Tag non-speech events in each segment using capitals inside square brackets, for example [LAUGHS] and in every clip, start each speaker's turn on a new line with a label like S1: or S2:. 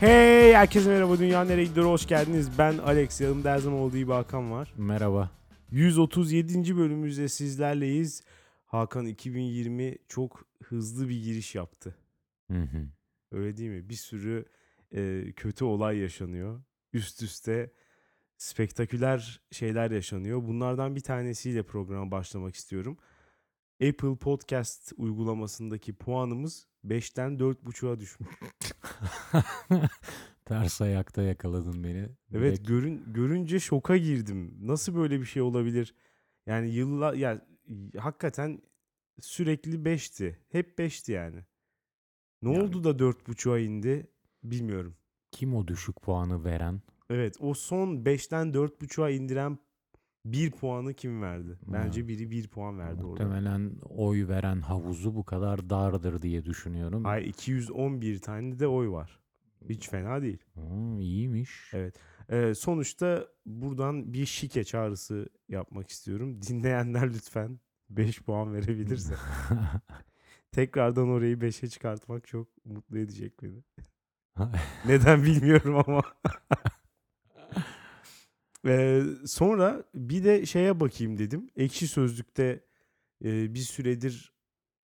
S1: Hey herkese merhaba Dünya Nereye Gidiyor hoş geldiniz. Ben Alex yanımda her zaman olduğu gibi Hakan var.
S2: Merhaba.
S1: 137. bölümümüzde sizlerleyiz. Hakan 2020 çok hızlı bir giriş yaptı.
S2: Hı hı.
S1: Öyle değil mi? Bir sürü e, kötü olay yaşanıyor. Üst üste spektaküler şeyler yaşanıyor. Bunlardan bir tanesiyle programa başlamak istiyorum. Apple Podcast uygulamasındaki puanımız 5'ten 4.5'a düşmüş. [LAUGHS]
S2: Ters ayakta yakaladın beni.
S1: Evet
S2: Direkt-
S1: görün görünce şoka girdim. Nasıl böyle bir şey olabilir? Yani yıllar ya hakikaten sürekli 5'ti. Hep 5'ti yani. Ne
S2: Yani-
S1: oldu da 4.5'a indi bilmiyorum.
S2: Kim o düşük puanı veren?
S1: Evet o son 5'ten 4.5'a indiren bir puanı kim verdi? Bence biri bir puan verdi orada.
S2: Muhtemelen oy veren havuzu bu kadar dardır diye düşünüyorum.
S1: Hayır 211 tane de oy var. Hiç fena değil.
S2: Hı, iyiymiş.
S1: Evet. Ee, sonuçta buradan bir şike çağrısı yapmak istiyorum. [LAUGHS] Dinleyenler lütfen 5 puan verebilirse. [LAUGHS] Tekrardan orayı 5'e çıkartmak çok mutlu edecek beni. [LAUGHS] Neden bilmiyorum ama. Ee, sonra bir de şeye bakayım dedim. Ekşi Sözlük'te e, bir süredir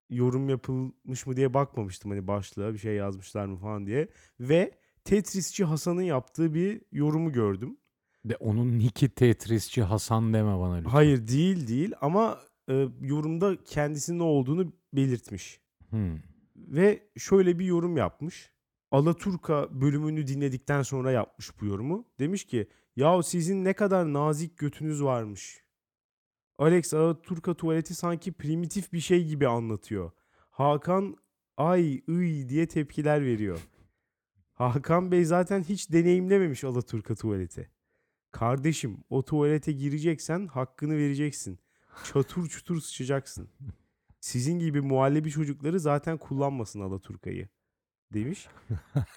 S1: yorum yapılmış mı diye bakmamıştım. Hani başlığa bir şey yazmışlar mı falan diye. Ve Tetrisçi Hasan'ın yaptığı bir yorumu gördüm.
S2: De onun Niki Tetrisçi Hasan deme bana lütfen.
S1: Hayır değil değil ama e, yorumda kendisinin ne olduğunu belirtmiş.
S2: Hı.
S1: Ve şöyle bir yorum yapmış. Alaturka bölümünü dinledikten sonra yapmış bu yorumu. Demiş ki ya sizin ne kadar nazik götünüz varmış. Alex Alaturka tuvaleti sanki primitif bir şey gibi anlatıyor. Hakan ay ıy diye tepkiler veriyor. Hakan Bey zaten hiç deneyimlememiş Alaturka tuvaleti. Kardeşim o tuvalete gireceksen hakkını vereceksin. Çatır çutur sıçacaksın. Sizin gibi muhallebi çocukları zaten kullanmasın Alaturka'yı demiş.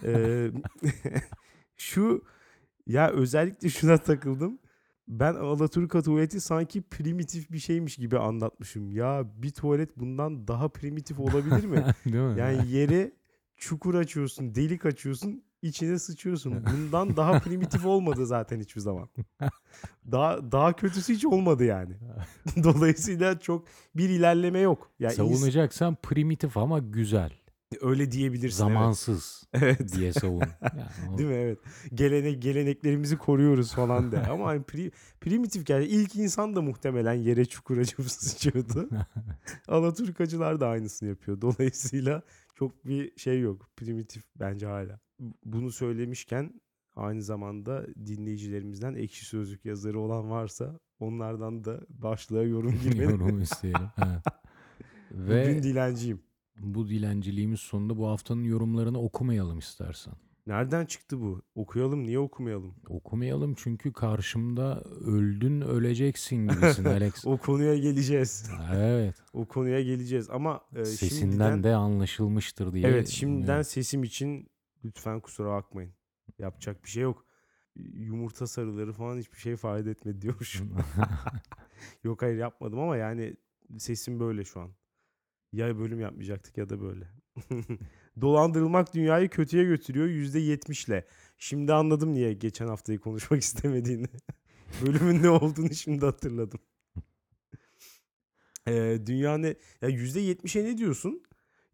S1: Ee, [LAUGHS] şu ya özellikle şuna takıldım. Ben Alaturka tuvaleti sanki primitif bir şeymiş gibi anlatmışım. Ya bir tuvalet bundan daha primitif olabilir mi? [LAUGHS]
S2: Değil mi?
S1: Yani [LAUGHS] yere çukur açıyorsun, delik açıyorsun, içine sıçıyorsun. Bundan daha primitif olmadı zaten hiçbir zaman. [LAUGHS] Daha daha kötüsü hiç olmadı yani. Dolayısıyla çok bir ilerleme yok. Ya ins-
S2: Savunacaksan primitif ama güzel.
S1: Öyle diyebilirsin.
S2: Zamansız [LAUGHS]
S1: Evet.
S2: diye savun. [LAUGHS] Yani o-
S1: Değil mi? Evet. Gelenek geleneklerimizi koruyoruz falan de. Ama hani pri- primitif yani ilk insan da muhtemelen yere çukur açıp [LAUGHS] sıçıyordu. Alaturkacılar da aynısını yapıyor. Dolayısıyla çok bir şey yok. Primitif bence hala. Bunu söylemişken aynı zamanda dinleyicilerimizden ekşi sözlük yazarı olan varsa onlardan da başlığa yorum girmeli.
S2: yorum isteyelim. Evet.
S1: Bugün
S2: Ve
S1: dilenciyim.
S2: Bu dilenciliğimiz sonunda bu haftanın yorumlarını okumayalım istersen.
S1: Nereden çıktı bu? Okuyalım niye okumayalım?
S2: Okumayalım çünkü karşımda öldün öleceksin gibisin [LAUGHS] Alex.
S1: O konuya geleceğiz.
S2: evet.
S1: O konuya geleceğiz ama e,
S2: Sesinden
S1: şimdiden
S2: de anlaşılmıştır diye.
S1: evet şimdiden
S2: umuyorum.
S1: sesim için lütfen kusura bakmayın. Yapacak bir şey yok. Yumurta sarıları falan hiçbir şey fayda etmedi diyormuş. [LAUGHS] [LAUGHS] yok hayır yapmadım ama yani sesim böyle şu an. Ya bölüm yapmayacaktık ya da böyle. [LAUGHS] Dolandırılmak dünyayı kötüye götürüyor %70'le. Şimdi anladım niye geçen haftayı konuşmak [LAUGHS] istemediğini. [LAUGHS] Bölümün ne olduğunu şimdi hatırladım. Ee, dünya ne? Ya %70'e ne diyorsun?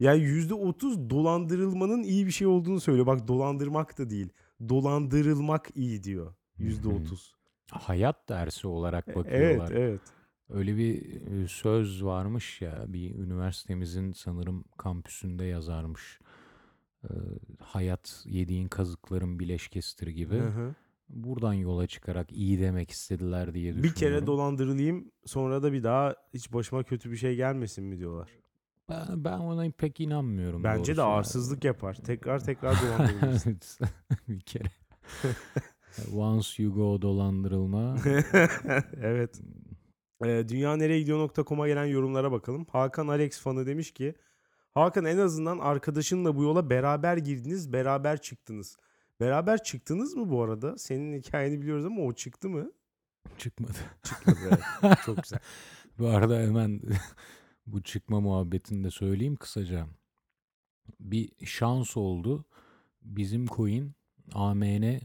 S1: Yani %30 dolandırılmanın iyi bir şey olduğunu söylüyor. Bak dolandırmak da değil. Dolandırılmak iyi diyor. %30.
S2: Hayat dersi olarak
S1: Evet,
S2: bakıyorlar.
S1: evet.
S2: Öyle bir söz varmış ya bir üniversitemizin sanırım kampüsünde yazarmış. Hayat yediğin kazıkların bileşkesidir gibi.
S1: Hı hı.
S2: Buradan yola çıkarak iyi demek istediler diye düşünüyorum.
S1: Bir kere dolandırılayım sonra da bir daha hiç başıma kötü bir şey gelmesin mi diyorlar.
S2: ben, ben ona pek inanmıyorum.
S1: Bence de
S2: doğrusu
S1: arsızlık yapar. Tekrar [LAUGHS] tekrar dolandırılırsın. [LAUGHS]
S2: Bir kere. [LAUGHS] Once you go dolandırılma.
S1: evet. Ee, dünyanereyegidiyor.com'a gelen yorumlara bakalım. Hakan Alex fanı demiş ki Hakan en azından arkadaşınla bu yola beraber girdiniz, beraber çıktınız. Beraber çıktınız mı bu arada? Senin hikayeni biliyoruz ama o çıktı mı?
S2: Çıkmadı.
S1: Çıkmadı. evet. Çok güzel. [LAUGHS]
S2: Bu arada hemen [LAUGHS] bu çıkma muhabbetini de söyleyeyim kısaca. Bir şans oldu. Bizim coin AMN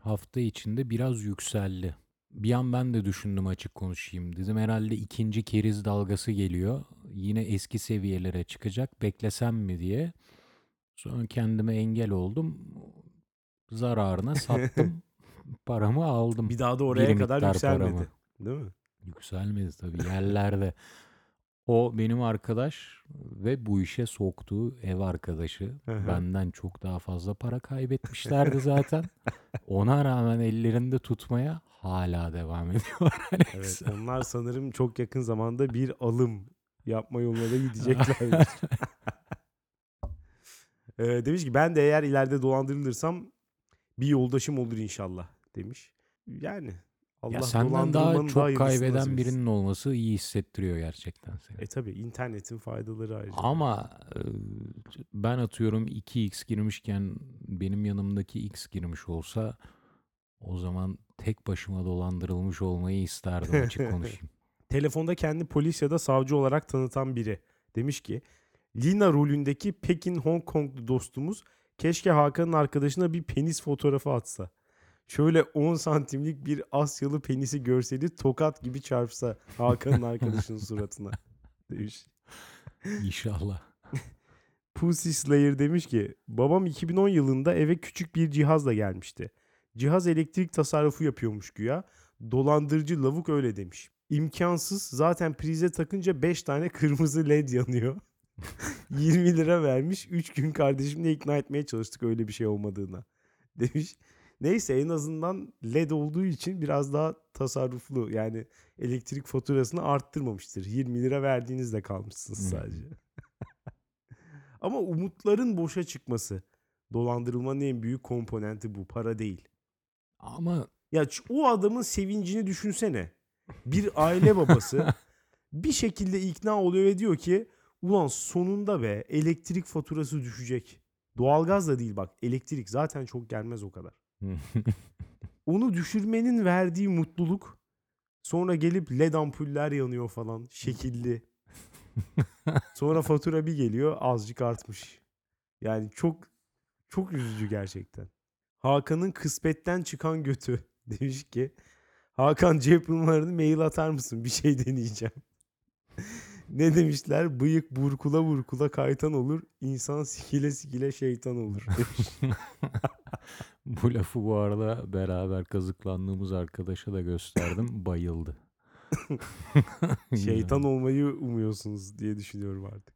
S2: hafta içinde biraz yükseldi. Bir an ben de düşündüm açık konuşayım. Dedim herhalde ikinci keriz dalgası geliyor. Yine eski seviyelere çıkacak. Beklesem mi diye. Sonra kendime engel oldum. Zararına sattım. [LAUGHS] paramı aldım.
S1: Bir daha da oraya
S2: Bir
S1: kadar yükselmedi.
S2: paramı.
S1: Değil mi?
S2: Yükselmedi tabii yerlerde. O benim arkadaş ve bu işe soktuğu ev arkadaşı. Benden çok daha fazla para kaybetmişlerdi zaten. [LAUGHS] Ona rağmen ellerinde tutmaya hala devam. [LAUGHS] Alex.
S1: Evet, onlar sanırım çok yakın zamanda bir alım yapma yoluna da gidecekler. [LAUGHS] ee, demiş ki ben de eğer ileride dolandırılırsam bir yoldaşım olur inşallah demiş. Yani Allah
S2: ya senden daha çok
S1: hayırlısını
S2: kaybeden
S1: etsin.
S2: birinin olması iyi hissettiriyor gerçekten seni.
S1: E tabi internetin faydaları ayrıca.
S2: Ama e, ben atıyorum 2x girmişken benim yanımdaki x girmiş olsa o zaman tek başıma dolandırılmış olmayı isterdim açık [LAUGHS] konuşayım.
S1: Telefonda kendi polis ya da savcı olarak tanıtan biri demiş ki Lina rolündeki Pekin Hong Konglu dostumuz keşke Hakan'ın arkadaşına bir penis fotoğrafı atsa. Şöyle 10 santimlik bir Asyalı penisi görseydi tokat gibi çarpsa Hakan'ın arkadaşının suratına [LAUGHS] demiş.
S2: İnşallah. [LAUGHS]
S1: Pussy Slayer demiş ki babam 2010 yılında eve küçük bir cihazla gelmişti. Cihaz elektrik tasarrufu yapıyormuş güya. Dolandırıcı lavuk öyle demiş. İmkansız zaten prize takınca 5 tane kırmızı led yanıyor. [LAUGHS] 20 lira vermiş. 3 gün kardeşimle ikna etmeye çalıştık öyle bir şey olmadığına. Demiş. Neyse en azından led olduğu için biraz daha tasarruflu. Yani elektrik faturasını arttırmamıştır. 20 lira verdiğinizde kalmışsınız
S2: Hmm.
S1: sadece. [LAUGHS] Ama umutların boşa çıkması. Dolandırılmanın en büyük komponenti bu. Para değil.
S2: Ama
S1: Ya o adamın sevincini düşünsene. Bir aile babası [LAUGHS] bir şekilde ikna oluyor ve diyor ki ulan sonunda be elektrik faturası düşecek. Doğalgaz da değil bak elektrik zaten çok gelmez o kadar. [LAUGHS] Onu düşürmenin verdiği mutluluk sonra gelip led ampuller yanıyor falan şekilli. Sonra fatura bir geliyor azıcık artmış. Yani çok çok üzücü gerçekten. Hakan'ın kısmetten çıkan götü [LAUGHS] demiş ki Hakan cep numaranı mail atar mısın? Bir şey deneyeceğim. [LAUGHS] ne demişler? Bıyık burkula burkula kaytan olur. insan sikile sikile şeytan olur. [LAUGHS] demiş.
S2: bu lafı bu arada beraber kazıklandığımız arkadaşa da gösterdim. Bayıldı.
S1: şeytan olmayı umuyorsunuz diye düşünüyorum artık.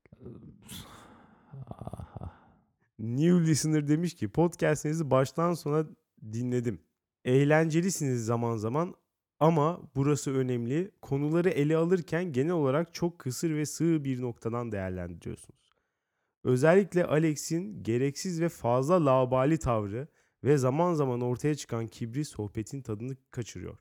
S1: New Listener demiş ki podcastinizi baştan sona dinledim. Eğlencelisiniz zaman zaman ama burası önemli. Konuları ele alırken genel olarak çok kısır ve sığ bir noktadan değerlendiriyorsunuz. Özellikle Alex'in gereksiz ve fazla laubali tavrı ve zaman zaman ortaya çıkan kibri sohbetin tadını kaçırıyor.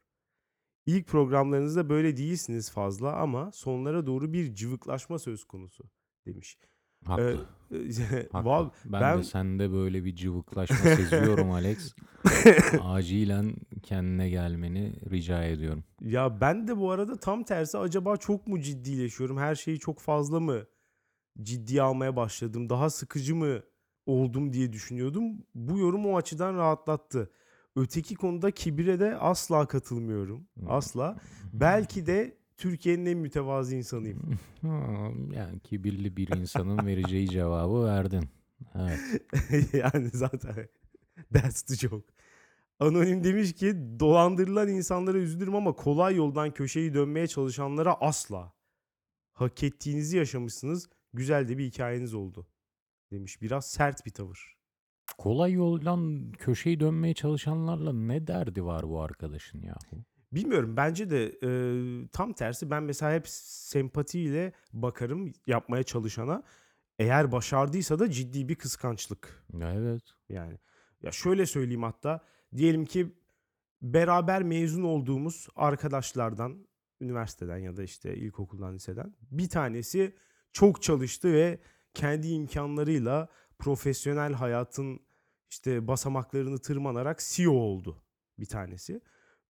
S1: İlk programlarınızda böyle değilsiniz fazla ama sonlara doğru bir cıvıklaşma söz konusu demiş.
S2: Haklı. [LAUGHS]
S1: Haklı.
S2: haklı. ben,
S1: ben-
S2: de sende böyle bir cıvıklaşma seziyorum Alex. [LAUGHS] Acilen kendine gelmeni rica ediyorum.
S1: Ya ben de bu arada tam tersi acaba çok mu ciddileşiyorum? Her şeyi çok fazla mı ciddiye almaya başladım? Daha sıkıcı mı oldum diye düşünüyordum. Bu yorum o açıdan rahatlattı. Öteki konuda kibire de asla katılmıyorum. Asla. Belki de Türkiye'nin en mütevazı insanıyım.
S2: Ha, [LAUGHS] Yani kibirli bir insanın vereceği cevabı verdin. Evet. [LAUGHS]
S1: yani zaten that's the joke. Anonim demiş ki dolandırılan insanlara üzülürüm ama kolay yoldan köşeyi dönmeye çalışanlara asla. Hak ettiğinizi yaşamışsınız. Güzel de bir hikayeniz oldu. Demiş. Biraz sert bir tavır.
S2: Kolay yoldan köşeyi dönmeye çalışanlarla ne derdi var bu arkadaşın yahu?
S1: Bilmiyorum bence de e, tam tersi ben mesela hep sempatiyle bakarım yapmaya çalışana. Eğer başardıysa da ciddi bir kıskançlık.
S2: Evet.
S1: Yani ya şöyle söyleyeyim hatta diyelim ki beraber mezun olduğumuz arkadaşlardan üniversiteden ya da işte ilkokuldan liseden bir tanesi çok çalıştı ve kendi imkanlarıyla profesyonel hayatın işte basamaklarını tırmanarak CEO oldu bir tanesi.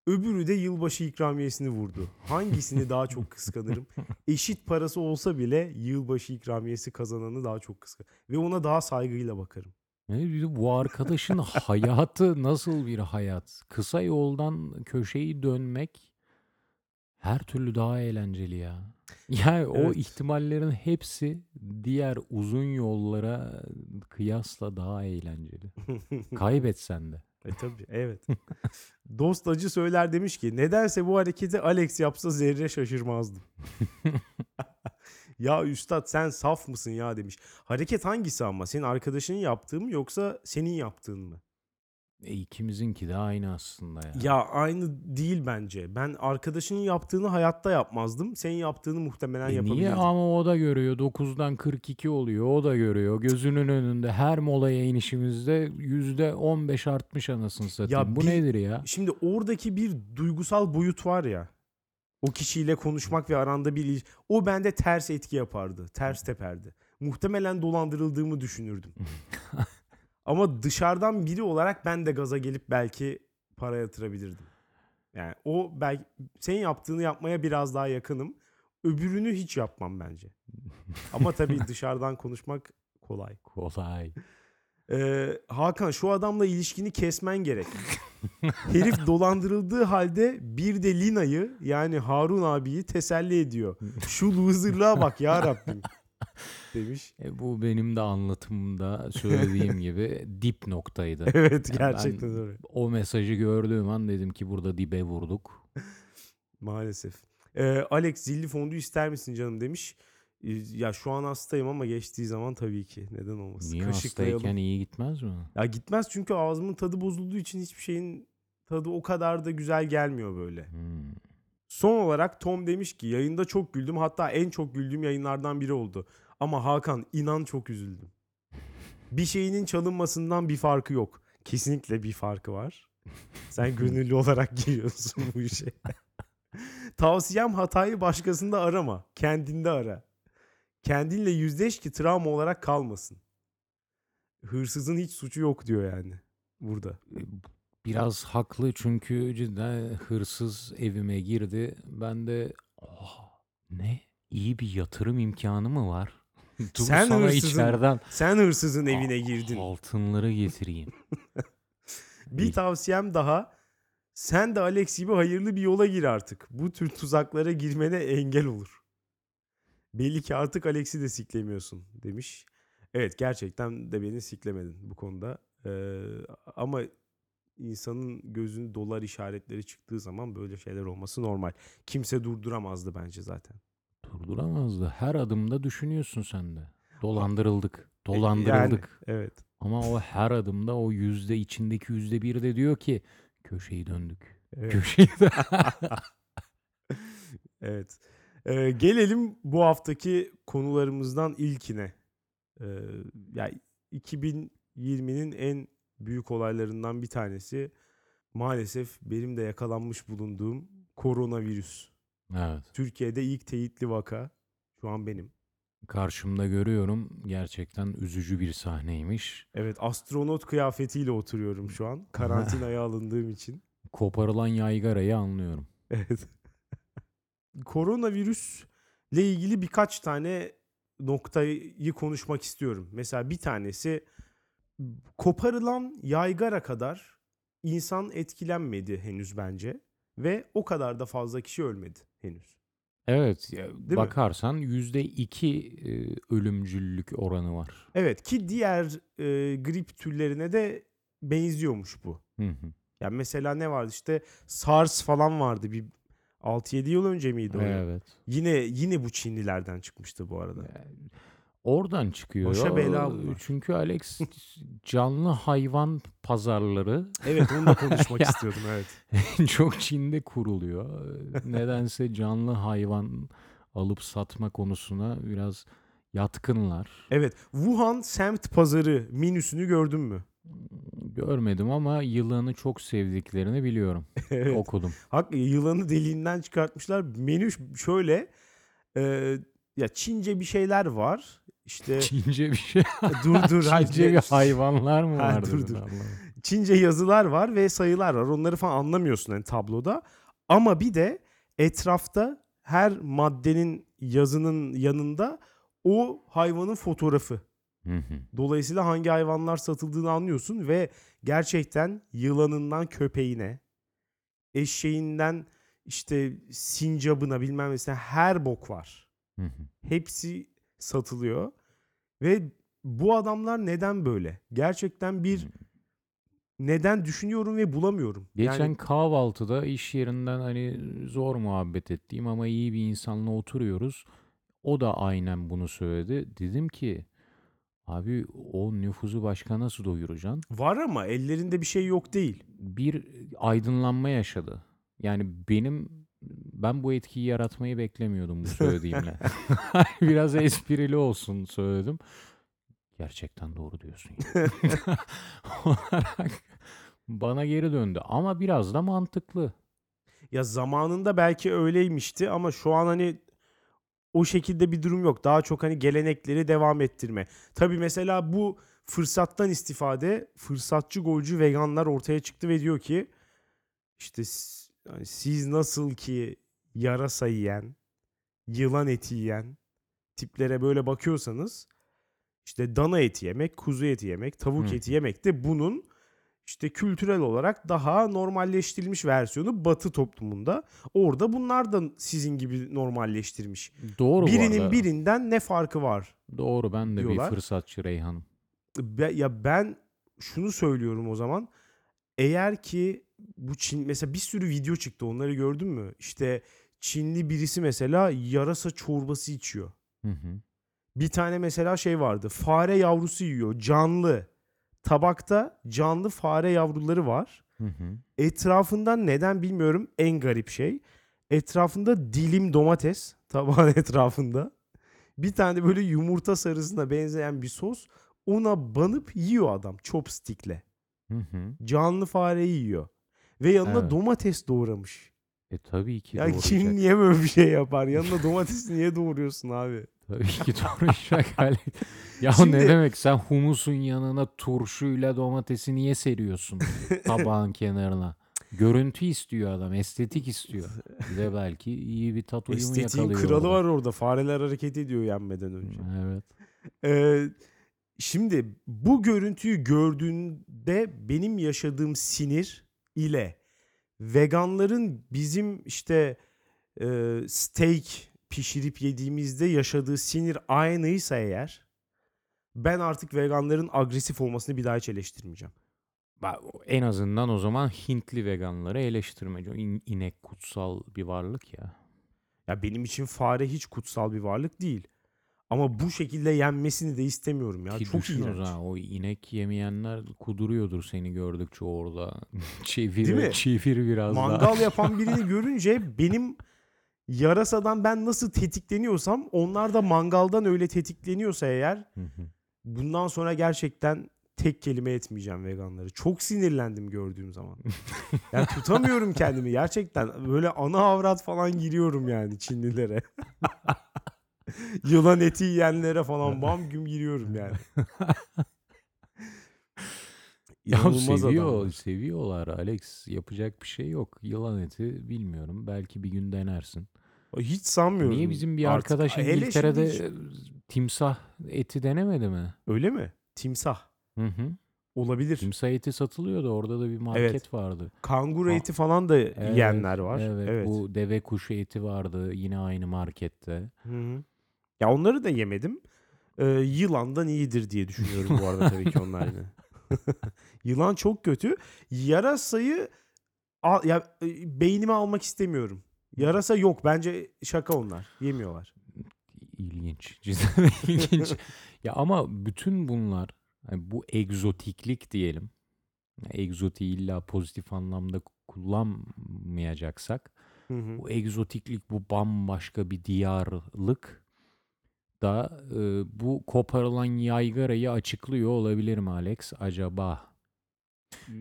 S1: Öbürü de yılbaşı ikramiyesini vurdu. Hangisini daha çok kıskanırım? [LAUGHS] Eşit parası olsa bile yılbaşı ikramiyesi kazananı daha çok kıskanırım. Ve ona daha saygıyla bakarım.
S2: Ne bileyim, bu arkadaşın [LAUGHS] hayatı nasıl bir hayat? Kısa yoldan köşeyi dönmek her türlü daha eğlenceli ya. [LAUGHS] Yani o
S1: Evet.
S2: ihtimallerin hepsi diğer uzun yollara kıyasla daha eğlenceli. Kaybetsen de.
S1: E tabii evet. [LAUGHS] Dost acı söyler demiş ki nedense bu hareketi Alex yapsa zerre şaşırmazdım. [LAUGHS] ya üstad sen saf mısın ya demiş. Hareket hangisi ama? Senin arkadaşının yaptığı mı yoksa senin yaptığın mı?
S2: E, ikimizinki de aynı aslında ya.
S1: Ya aynı değil bence. Ben arkadaşının yaptığını hayatta yapmazdım. Senin yaptığını muhtemelen
S2: E niye
S1: yapabilirdim.
S2: ama o da görüyor 9'dan 42 oluyor o da görüyor gözünün önünde her molaya inişimizde yüzde 15 artmış anasını satayım bu
S1: bir-
S2: nedir ya
S1: Şimdi oradaki bir duygusal boyut var ya. O kişiyle konuşmak ve aranda bir o bende ters etki yapardı. Ters teperdi. Muhtemelen dolandırıldığımı düşünürdüm. [LAUGHS] Ama dışarıdan biri olarak ben de gaza gelip belki para yatırabilirdim. Yani o belki senin yaptığını yapmaya biraz daha yakınım. Öbürünü hiç yapmam bence. [LAUGHS] Ama tabii dışarıdan konuşmak kolay.
S2: kolay
S1: Ee, Hakan şu adamla ilişkini kesmen gerek. [LAUGHS] Herif dolandırıldığı halde bir de Lina'yı yani Harun abiyi teselli ediyor. Şu loserlığa bak ya Rabbim [LAUGHS] demiş.
S2: E, bu benim de anlatımda söylediğim [LAUGHS] gibi dip noktaydı
S1: Evet
S2: Yani
S1: gerçekten
S2: ben
S1: öyle.
S2: o mesajı gördüğüm an dedim ki burada dibe vurduk [LAUGHS]
S1: Maalesef. Ee, Alex zilli fondu ister misin canım demiş. Ee, ya şu an hastayım ama geçtiği zaman tabii ki. Neden olmasın.
S2: niye hastayken iyi gitmez mi
S1: Ya gitmez çünkü ağzımın tadı bozulduğu için hiçbir şeyin tadı o kadar da güzel gelmiyor böyle.
S2: Hmm.
S1: Son olarak Tom demiş ki yayında çok güldüm hatta en çok güldüğüm yayınlardan biri oldu. Ama Hakan inan çok üzüldüm. Bir şeyinin çalınmasından bir farkı yok. Kesinlikle bir farkı var. Sen [LAUGHS] gönüllü olarak giriyorsun bu işe. Tavsiyem hatayı başkasında arama. Kendinde ara. Kendinle yüzleş ki travma olarak kalmasın. Hırsızın hiç suçu yok diyor yani burada.
S2: E, Biraz haklı çünkü cidden hırsız evime girdi. Ben de "Oha, ne iyi bir yatırım imkanı mı var? Dur
S1: Sen
S2: sana
S1: hırsızın
S2: içeriden
S1: Sen hırsızın evine girdin.
S2: altınları getireyim. [LAUGHS]
S1: Bir tavsiyem daha. Sen de Alex gibi hayırlı bir yola gir artık. Bu tür tuzaklara girmene engel olur. Belli ki artık Alex'i de siklemiyorsun demiş. Evet gerçekten de beni siklemedin bu konuda. Ee, ama insanın gözün dolar işaretleri çıktığı zaman böyle şeyler olması normal. Kimse durduramazdı bence zaten.
S2: Durduramazdı. Her adımda düşünüyorsun sen de. Dolandırıldık.
S1: E,
S2: Dolandırıldık.
S1: Yani, evet.
S2: Ama o her adımda o yüzde içindeki yüzde bir de diyor ki köşeyi döndük.
S1: evet.
S2: Köşeyi dö- [LAUGHS]
S1: Evet. Ee, gelelim bu haftaki konularımızdan ilkine. Ee, yani 2020'nin en büyük olaylarından bir tanesi maalesef benim de yakalanmış bulunduğum koronavirüs.
S2: Evet.
S1: Türkiye'de ilk teyitli vaka şu an benim.
S2: Karşımda görüyorum. Gerçekten üzücü bir sahneymiş.
S1: Evet astronot kıyafetiyle oturuyorum şu an karantinaya [LAUGHS] alındığım için.
S2: Koparılan yaygarayı anlıyorum.
S1: Evet. [LAUGHS] Koronavirüsle ilgili birkaç tane noktayı konuşmak istiyorum. Mesela bir tanesi koparılan yaygara kadar insan etkilenmedi henüz bence ve o kadar da fazla kişi ölmedi henüz.
S2: Evet, ya
S1: mi?
S2: bakarsan yüzde iki e, ölümcüllük oranı var.
S1: Evet ki diğer e, grip türlerine de benziyormuş bu.
S2: Hı hı.
S1: Yani mesela ne vardı işte SARS falan vardı bir 6-7 yıl önce miydi o?
S2: Evet.
S1: Yine yine bu Çinlilerden çıkmıştı bu arada.
S2: Yani Oradan çıkıyor.
S1: Başa bela bunlar.
S2: Çünkü Alex [LAUGHS] canlı hayvan pazarları
S1: Evet onu da konuşmak [LAUGHS] istiyordum evet. [LAUGHS]
S2: çok Çin'de kuruluyor. Nedense canlı hayvan alıp satma konusuna biraz yatkınlar.
S1: Evet Wuhan semt pazarı minüsünü gördün mü?
S2: Görmedim ama yılanı çok sevdiklerini biliyorum.
S1: evet.
S2: Okudum.
S1: Hak, yılanı deliğinden çıkartmışlar. Menü şöyle e, ya Çince bir şeyler var. İşte [LAUGHS]
S2: Çince bir şey.
S1: dur dur [LAUGHS] hayır,
S2: Çince bir hayvanlar mı
S1: Ha,
S2: var?
S1: dur, dur. Çince yazılar var ve sayılar var. Onları falan anlamıyorsun hani tabloda. Ama bir de etrafta her maddenin yazının yanında o hayvanın fotoğrafı
S2: Hı hı.
S1: Dolayısıyla hangi hayvanlar satıldığını anlıyorsun ve gerçekten yılanından köpeğine, eşeğinden işte sincabına bilmem nesine her bok var.
S2: Hı.
S1: Hepsi satılıyor ve bu adamlar neden böyle? Gerçekten bir neden düşünüyorum ve bulamıyorum.
S2: Geçen
S1: Yani
S2: kahvaltıda iş yerinden hani zor muhabbet ettiğim ama iyi bir insanla oturuyoruz. O da aynen bunu söyledi. Dedim ki abi o nüfusu başka nasıl doyuracaksın?
S1: var ama ellerinde bir şey yok değil.
S2: Bir aydınlanma yaşadı. Yani benim ben bu etkiyi yaratmayı beklemiyordum bu [LAUGHS] söylediğimle. [LAUGHS] Biraz esprili olsun söyledim. Gerçekten doğru diyorsun. ya. [LAUGHS] Olarak bana geri döndü ama biraz da mantıklı.
S1: Ya zamanında belki öyleymişti ama şu an hani o şekilde bir durum yok. Daha çok hani gelenekleri devam ettirme. Tabii mesela bu fırsattan istifade fırsatçı golcü veganlar ortaya çıktı ve diyor ki işte hani siz nasıl ki yarasa yiyen, yılan eti yiyen tiplere böyle bakıyorsanız işte dana eti yemek, kuzu eti yemek, tavuk
S2: Hı
S1: eti yemek de bunun işte kültürel olarak daha normalleştirilmiş versiyonu Batı toplumunda. Orada bunlar da sizin gibi normalleştirmiş.
S2: Doğru
S1: Birinin birinden ne farkı var?
S2: Doğru ben de bir
S1: diyorlar.
S2: fırsatçı Reyhan'ım.
S1: Be- ya ben şunu söylüyorum o zaman. Eğer ki bu Çin mesela bir sürü video çıktı onları gördün mü? İşte Çinli birisi mesela yarasa çorbası içiyor.
S2: Hı hı.
S1: Bir tane mesela şey vardı. Fare yavrusu yiyor. Canlı. Tabakta canlı fare yavruları var.
S2: Hı hı.
S1: Etrafından neden bilmiyorum en garip şey. Etrafında dilim domates [LAUGHS] tabağın etrafında. Bir tane böyle yumurta sarısına benzeyen bir sos. Ona banıp yiyor adam chopstick'le.
S2: Hı hı.
S1: Canlı fareyi yiyor. Ve yanına
S2: Evet.
S1: domates doğramış.
S2: E tabii ki
S1: Ya kim niye böyle bir şey yapar? Yanına domatesi niye doğuruyorsun abi?
S2: Tabii ki doğuracak [LAUGHS] hali. Ya
S1: Şimdi-
S2: ne demek sen humusun yanına turşuyla domatesi niye seriyorsun [LAUGHS] tabağın kenarına? Görüntü istiyor adam, estetik istiyor. Bir de belki iyi bir tat uyumu
S1: Estetiğin
S2: yakalıyor
S1: kralı
S2: orada.
S1: var orada. Fareler hareket ediyor yenmeden önce.
S2: Evet.
S1: Ee, şimdi bu görüntüyü gördüğünde benim yaşadığım sinir ile veganların bizim işte e, steak pişirip yediğimizde yaşadığı sinir aynıysa eğer ben artık veganların agresif olmasını bir daha hiç eleştirmeyeceğim.
S2: En azından o zaman Hintli veganları eleştirmece. O in- inek kutsal bir varlık ya.
S1: Ya benim için fare hiç kutsal bir varlık değil. Ama bu şekilde yenmesini de istemiyorum ya.
S2: Ki
S1: Çok iğrenç.
S2: zaman o inek yemeyenler kuduruyordur seni gördükçe orada. [LAUGHS] çevir,
S1: Değil mi?
S2: çevir biraz daha.
S1: Mangal [LAUGHS] yapan birini görünce benim yarasadan ben nasıl tetikleniyorsam onlar da mangaldan öyle tetikleniyorsa eğer bundan sonra gerçekten tek kelime etmeyeceğim veganları. Çok sinirlendim gördüğüm zaman. [LAUGHS] yani tutamıyorum kendimi gerçekten. Böyle ana avrat falan giriyorum yani Çinlilere. [LAUGHS] Yılan eti yiyenlere falan bam güm giriyorum yani. [LAUGHS]
S2: Ya seviyor,
S1: adamlar.
S2: seviyorlar Alex. Yapacak bir şey yok. Yılan eti bilmiyorum. Belki bir gün denersin.
S1: Hiç sanmıyorum.
S2: Niye bizim bir
S1: artık.
S2: arkadaş İngiltere'de
S1: şimdi-
S2: timsah eti denemedi mi?
S1: Öyle mi? Timsah.
S2: Hı hı.
S1: Olabilir.
S2: Timsah eti satılıyordu. Orada da bir market vardı.
S1: Kanguru
S2: Aa,
S1: eti falan da
S2: Evet,
S1: yiyenler var.
S2: Evet,
S1: Evet.
S2: bu deve kuşu eti vardı yine aynı markette.
S1: Hı hı. Ya onları da yemedim. Ee, yılandan iyidir diye düşünüyorum bu arada tabii ki onlar yine. [LAUGHS] Yılan çok kötü. Yarasayı al, ya e, beynime almak istemiyorum. Yarasa yok. Bence şaka onlar. Yemiyorlar.
S2: İlginç. [LAUGHS] Cidden ilginç. ya ama bütün bunlar hani bu egzotiklik diyelim. Egzotiği illa pozitif anlamda kullanmayacaksak
S1: Hı hı.
S2: bu egzotiklik bu bambaşka bir diyarlık da e, bu koparılan yaygarayı açıklıyor olabilir mi Alex acaba?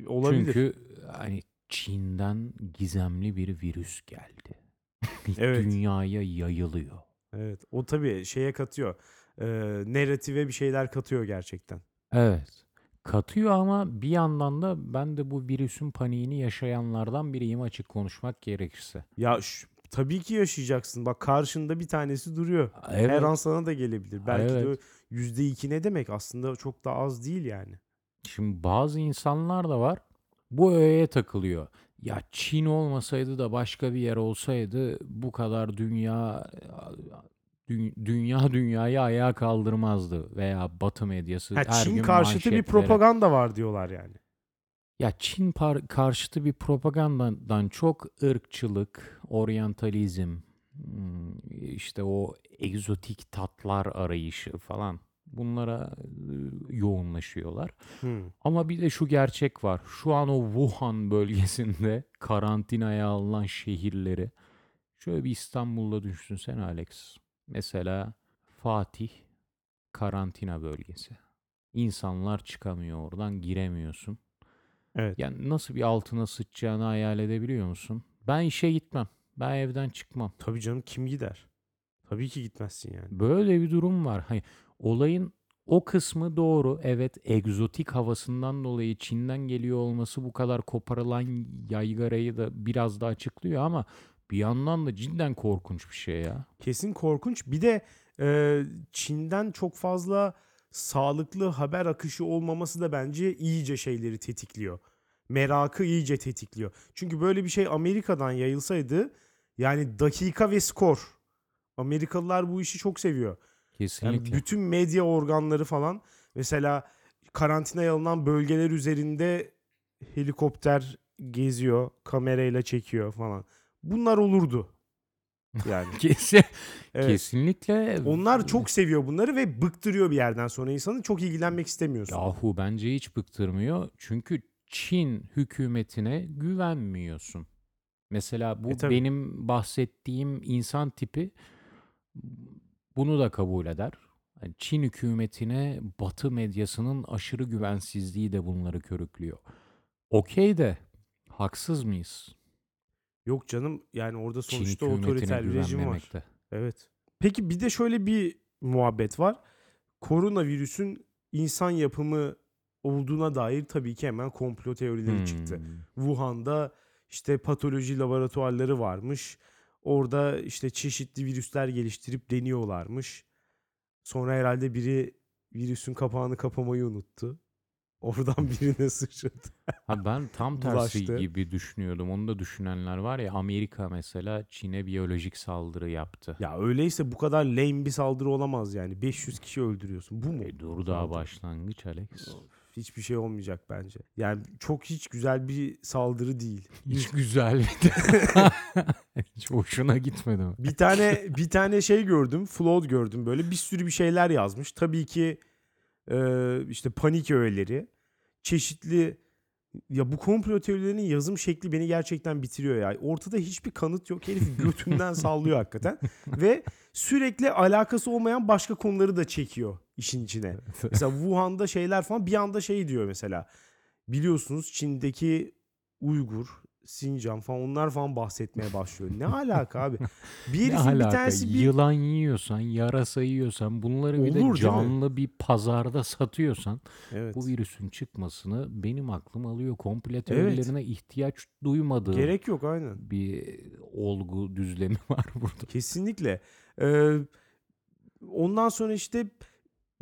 S1: Olabilir.
S2: Çünkü hani Çin'den gizemli bir virüs geldi. [LAUGHS]
S1: Evet.
S2: Dünyaya yayılıyor.
S1: Evet. O tabii şeye katıyor. Ee, narrative bir şeyler katıyor gerçekten.
S2: Evet. Katıyor ama bir yandan da ben de bu virüsün paniğini yaşayanlardan biriyim açık konuşmak gerekirse.
S1: Ya şu- tabii ki yaşayacaksın. Bak karşında bir tanesi duruyor.
S2: Evet.
S1: Her an sana da gelebilir. Belki
S2: Evet.
S1: de yüzde iki ne demek? Aslında çok da az değil yani.
S2: Şimdi bazı insanlar da var. Bu öğeye takılıyor. Ya Çin olmasaydı da başka bir yer olsaydı bu kadar dünya dü- dünya dünyayı ayağa kaldırmazdı veya Batı medyası
S1: Ha,
S2: her
S1: Çin
S2: gün
S1: karşıtı bir
S2: manşetlere-
S1: propaganda var diyorlar yani.
S2: Ya Çin par- karşıtı bir propagandadan çok ırkçılık, oryantalizm, hmm, işte o egzotik tatlar arayışı falan bunlara e, yoğunlaşıyorlar.
S1: Hmm.
S2: Ama bir de şu gerçek var. Şu an o Wuhan [LAUGHS] bölgesinde karantinaya alınan şehirleri şöyle bir İstanbul'da düşünsen Alex. Mesela Fatih karantina bölgesi. İnsanlar çıkamıyor oradan giremiyorsun.
S1: Evet.
S2: Yani nasıl bir altına sıçacağını hayal edebiliyor musun? Ben işe gitmem. Ben evden çıkmam.
S1: Tabii canım kim gider? Tabii ki gitmezsin yani.
S2: Böyle bir durum var. Hani olayın o kısmı doğru. Evet egzotik havasından dolayı Çin'den geliyor olması bu kadar koparılan yaygarayı da biraz da açıklıyor ama bir yandan da cidden korkunç bir şey ya.
S1: Kesin korkunç. Bir de e, Çin'den çok fazla sağlıklı haber akışı olmaması da bence iyice şeyleri tetikliyor. Merakı iyice tetikliyor. Çünkü böyle bir şey Amerika'dan yayılsaydı yani dakika ve skor. Amerikalılar bu işi çok seviyor. Yani
S2: Kesinlikle.
S1: bütün medya organları falan mesela karantinaya alınan bölgeler üzerinde helikopter geziyor, kamerayla çekiyor falan. Bunlar olurdu. Yani [LAUGHS]
S2: Kesin,
S1: evet.
S2: Kesinlikle.
S1: Onlar çok seviyor bunları ve bıktırıyor bir yerden sonra insanı. Çok ilgilenmek istemiyorsun.
S2: Yahu bence hiç bıktırmıyor. Çünkü Çin hükümetine güvenmiyorsun. Mesela bu
S1: E, tabii.
S2: benim bahsettiğim insan tipi bunu da kabul eder. Yani Çin hükümetine Batı medyasının aşırı güvensizliği de bunları körüklüyor. Okey de haksız mıyız?
S1: Yok canım yani orada sonuçta otoriter bir rejim var. Evet. Peki bir de şöyle bir muhabbet var. Koronavirüsün insan yapımı olduğuna dair tabii ki hemen komplo teorileri çıktı.
S2: Hmm.
S1: Wuhan'da işte patoloji laboratuvarları varmış. Orada işte çeşitli virüsler geliştirip deniyorlarmış. Sonra herhalde biri virüsün kapağını kapamayı unuttu. Oradan [LAUGHS] birine sıçradı.
S2: Ha ben tam tersi
S1: Bulaştı.
S2: gibi düşünüyordum. Onu da düşünenler var ya Amerika mesela Çin'e biyolojik saldırı yaptı.
S1: Ya öyleyse bu kadar lame bir saldırı olamaz yani. 500 kişi öldürüyorsun. Bu mu?
S2: E, dur daha
S1: Saldırı.
S2: başlangıç Alex.
S1: Hiçbir şey olmayacak bence. Yani çok hiç güzel bir saldırı değil. [LAUGHS]
S2: Hiç güzel. [LAUGHS] Hiç hoşuna gitmedi mi?
S1: Bir tane bir tane şey gördüm. Flood gördüm böyle. Bir sürü bir şeyler yazmış. Tabii ki işte panik öğeleri. Çeşitli ya bu komplo teorilerinin yazım şekli beni gerçekten bitiriyor ya. Ortada hiçbir kanıt yok. Herif [LAUGHS] götünden sallıyor hakikaten. Ve sürekli alakası olmayan başka konuları da çekiyor işin içine. Mesela Wuhan'da şeyler falan bir anda şey diyor mesela. Biliyorsunuz Çin'deki Uygur, Sincan falan onlar falan bahsetmeye başlıyor. Ne [LAUGHS] alaka abi? Bir
S2: Ne
S1: herifin bir
S2: alaka?
S1: tanesi bir
S2: Yılan yiyorsan, yarasa yiyorsan bunları bir
S1: Olur, mi?
S2: de canlı bir pazarda satıyorsan
S1: evet.
S2: bu virüsün çıkmasını benim aklım alıyor. Komple teorilerine ihtiyaç duymadığım
S1: Gerek yok aynen.
S2: bir olgu düzlemi [LAUGHS] var burada.
S1: Kesinlikle. Ee, ondan sonra işte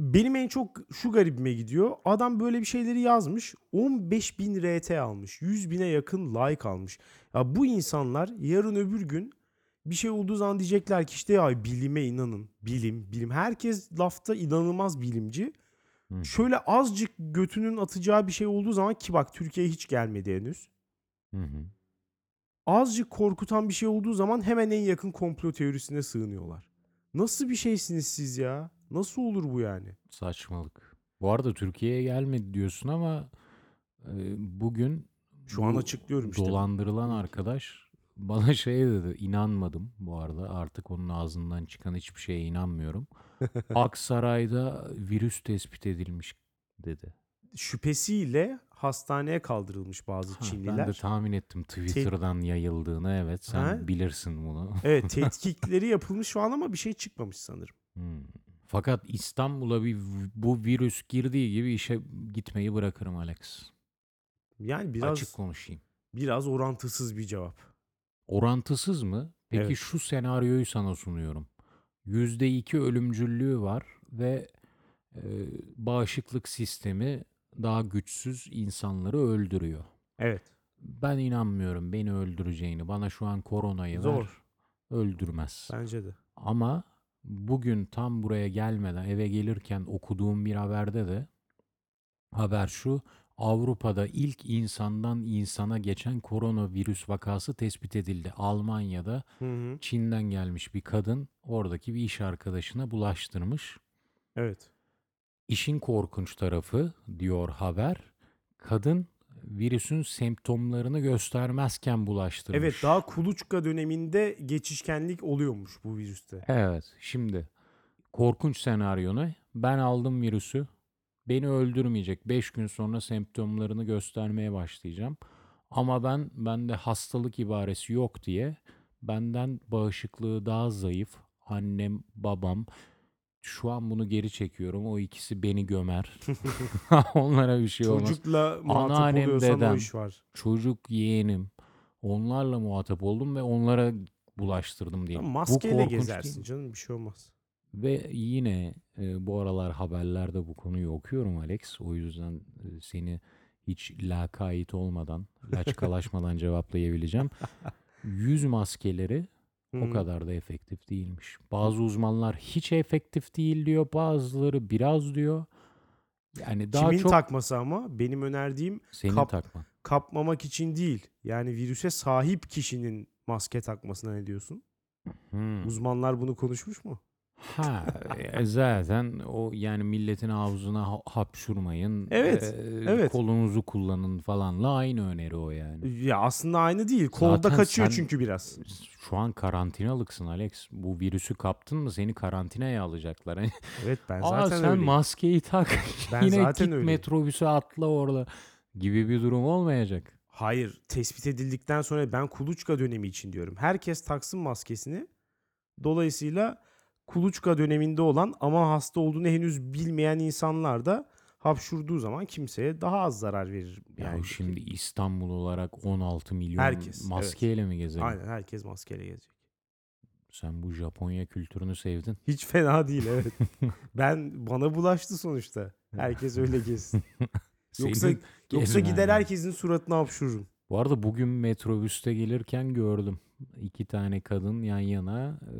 S1: benim en çok şu garibime gidiyor. Adam böyle bir şeyleri yazmış. 15 bin RT almış. 100 bine yakın like almış. Ya bu insanlar yarın öbür gün bir şey olduğu zaman diyecekler ki işte ya bilime inanın. Bilim, bilim. Herkes lafta inanılmaz bilimci.
S2: Hı.
S1: Şöyle azıcık götünün atacağı bir şey olduğu zaman ki bak Türkiye'ye hiç gelmedi henüz.
S2: Hı hı.
S1: azıcık korkutan bir şey olduğu zaman hemen en yakın komplo teorisine sığınıyorlar. Nasıl bir şeysiniz siz ya? Nasıl olur bu yani?
S2: Saçmalık. Bu arada Türkiye'ye gelmedi diyorsun ama e, bugün
S1: Şu an açıklıyorum işte.
S2: Dolandırılan arkadaş bana şey dedi. inanmadım bu arada. Artık onun ağzından çıkan hiçbir şeye inanmıyorum. [LAUGHS] Aksaray'da virüs tespit edilmiş dedi.
S1: Şüphesiyle hastaneye kaldırılmış bazı
S2: Ha, ben de
S1: Çinliler.
S2: tahmin ettim Twitter'dan yayıldığını. Evet sen
S1: Ha?
S2: bilirsin bunu.
S1: evet [LAUGHS] tetkikleri yapılmış şu an ama bir şey çıkmamış sanırım.
S2: Hmm. Fakat İstanbul'a bir bu virüs girdiği gibi işe gitmeyi bırakırım Alex.
S1: Yani biraz
S2: Açık konuşayım.
S1: biraz orantısız bir cevap.
S2: Orantısız mı? Peki
S1: Evet.
S2: şu senaryoyu sana sunuyorum. %2 ölümcüllüğü var ve e, bağışıklık sistemi daha güçsüz insanları öldürüyor.
S1: Evet.
S2: Ben inanmıyorum beni öldüreceğini. Bana şu an koronayı ver.
S1: Zor.
S2: Öldürmez.
S1: Bence de.
S2: Ama bugün tam buraya gelmeden eve gelirken okuduğum bir haberde de haber şu. Avrupa'da ilk insandan insana geçen koronavirüs vakası tespit edildi. Almanya'da
S1: Hı hı.
S2: Çin'den gelmiş bir kadın oradaki bir iş arkadaşına bulaştırmış.
S1: Evet.
S2: İşin korkunç tarafı diyor haber. Kadın virüsün semptomlarını göstermezken bulaştırmış.
S1: Evet daha kuluçka döneminde geçişkenlik oluyormuş bu virüste.
S2: Evet. Şimdi korkunç senaryo ne? Ben aldım virüsü. Beni öldürmeyecek. 5 gün sonra semptomlarını göstermeye başlayacağım. Ama ben bende hastalık ibaresi yok diye benden bağışıklığı daha zayıf annem, babam şu an bunu geri çekiyorum. O ikisi beni gömer. [LAUGHS] [LAUGHS] Onlara bir şey olmaz.
S1: Çocukla muhatap
S2: Anneannem,
S1: oluyorsan
S2: dedem.
S1: o iş var.
S2: Çocuk yeğenim. Onlarla muhatap oldum ve onlara bulaştırdım diye.
S1: Maskeyle
S2: değil
S1: gezersin
S2: mi?
S1: canım bir şey olmaz.
S2: Ve yine e, bu aralar haberlerde bu konuyu okuyorum Alex. O yüzden e, seni hiç lakayt olmadan, [LAUGHS] laçkalaşmadan cevaplayabileceğim. Yüz maskeleri o
S1: Hı.
S2: kadar da efektif değilmiş. Bazı uzmanlar hiç efektif değil diyor, bazıları biraz diyor. Yani daha
S1: Kimin
S2: çok
S1: takması ama benim önerdiğim
S2: senin
S1: kap-
S2: takman.
S1: kapmamak için değil. Yani virüse sahip kişinin maske takmasına ne diyorsun?
S2: Hmm.
S1: Uzmanlar bunu konuşmuş mu?
S2: Ha e, zaten o yani milletin ağzına ha- hapşurmayın.
S1: Evet,
S2: e,
S1: evet.
S2: Kolunuzu kullanın falanla aynı öneri o yani.
S1: Ya aslında aynı değil. Kolda
S2: Zaten
S1: kaçıyor
S2: sen-
S1: çünkü biraz.
S2: Şu an karantinalıksın Alex. Bu virüsü kaptın mı seni karantinaya alacaklar. Hani, [LAUGHS]
S1: Evet ben
S2: Aa
S1: zaten
S2: sen
S1: öyleyim.
S2: maskeyi tak.
S1: Ben [LAUGHS]
S2: Yine
S1: zaten
S2: git
S1: öyleyim.
S2: metrobüse atla orada gibi bir durum olmayacak.
S1: Hayır, tespit edildikten sonra ben kuluçka dönemi için diyorum. Herkes taksın maskesini. Dolayısıyla kuluçka döneminde olan ama hasta olduğunu henüz bilmeyen insanlar da hapşurduğu zaman kimseye daha az zarar verir.
S2: Ya
S1: Yani
S2: şimdi İstanbul olarak 16 milyon
S1: Herkes, evet.
S2: maskeyle mi gezelim?
S1: aynen herkes maskeyle gezecek.
S2: Sen bu Japonya kültürünü sevdin.
S1: Hiç fena değil [LAUGHS] evet. ben bana bulaştı sonuçta. Herkes öyle gezsin. [LAUGHS] Yoksa
S2: Senin
S1: yoksa gider
S2: lazım.
S1: herkesin suratına hapşururum.
S2: Bu arada bugün metrobüste gelirken gördüm. İki tane kadın yan yana. e,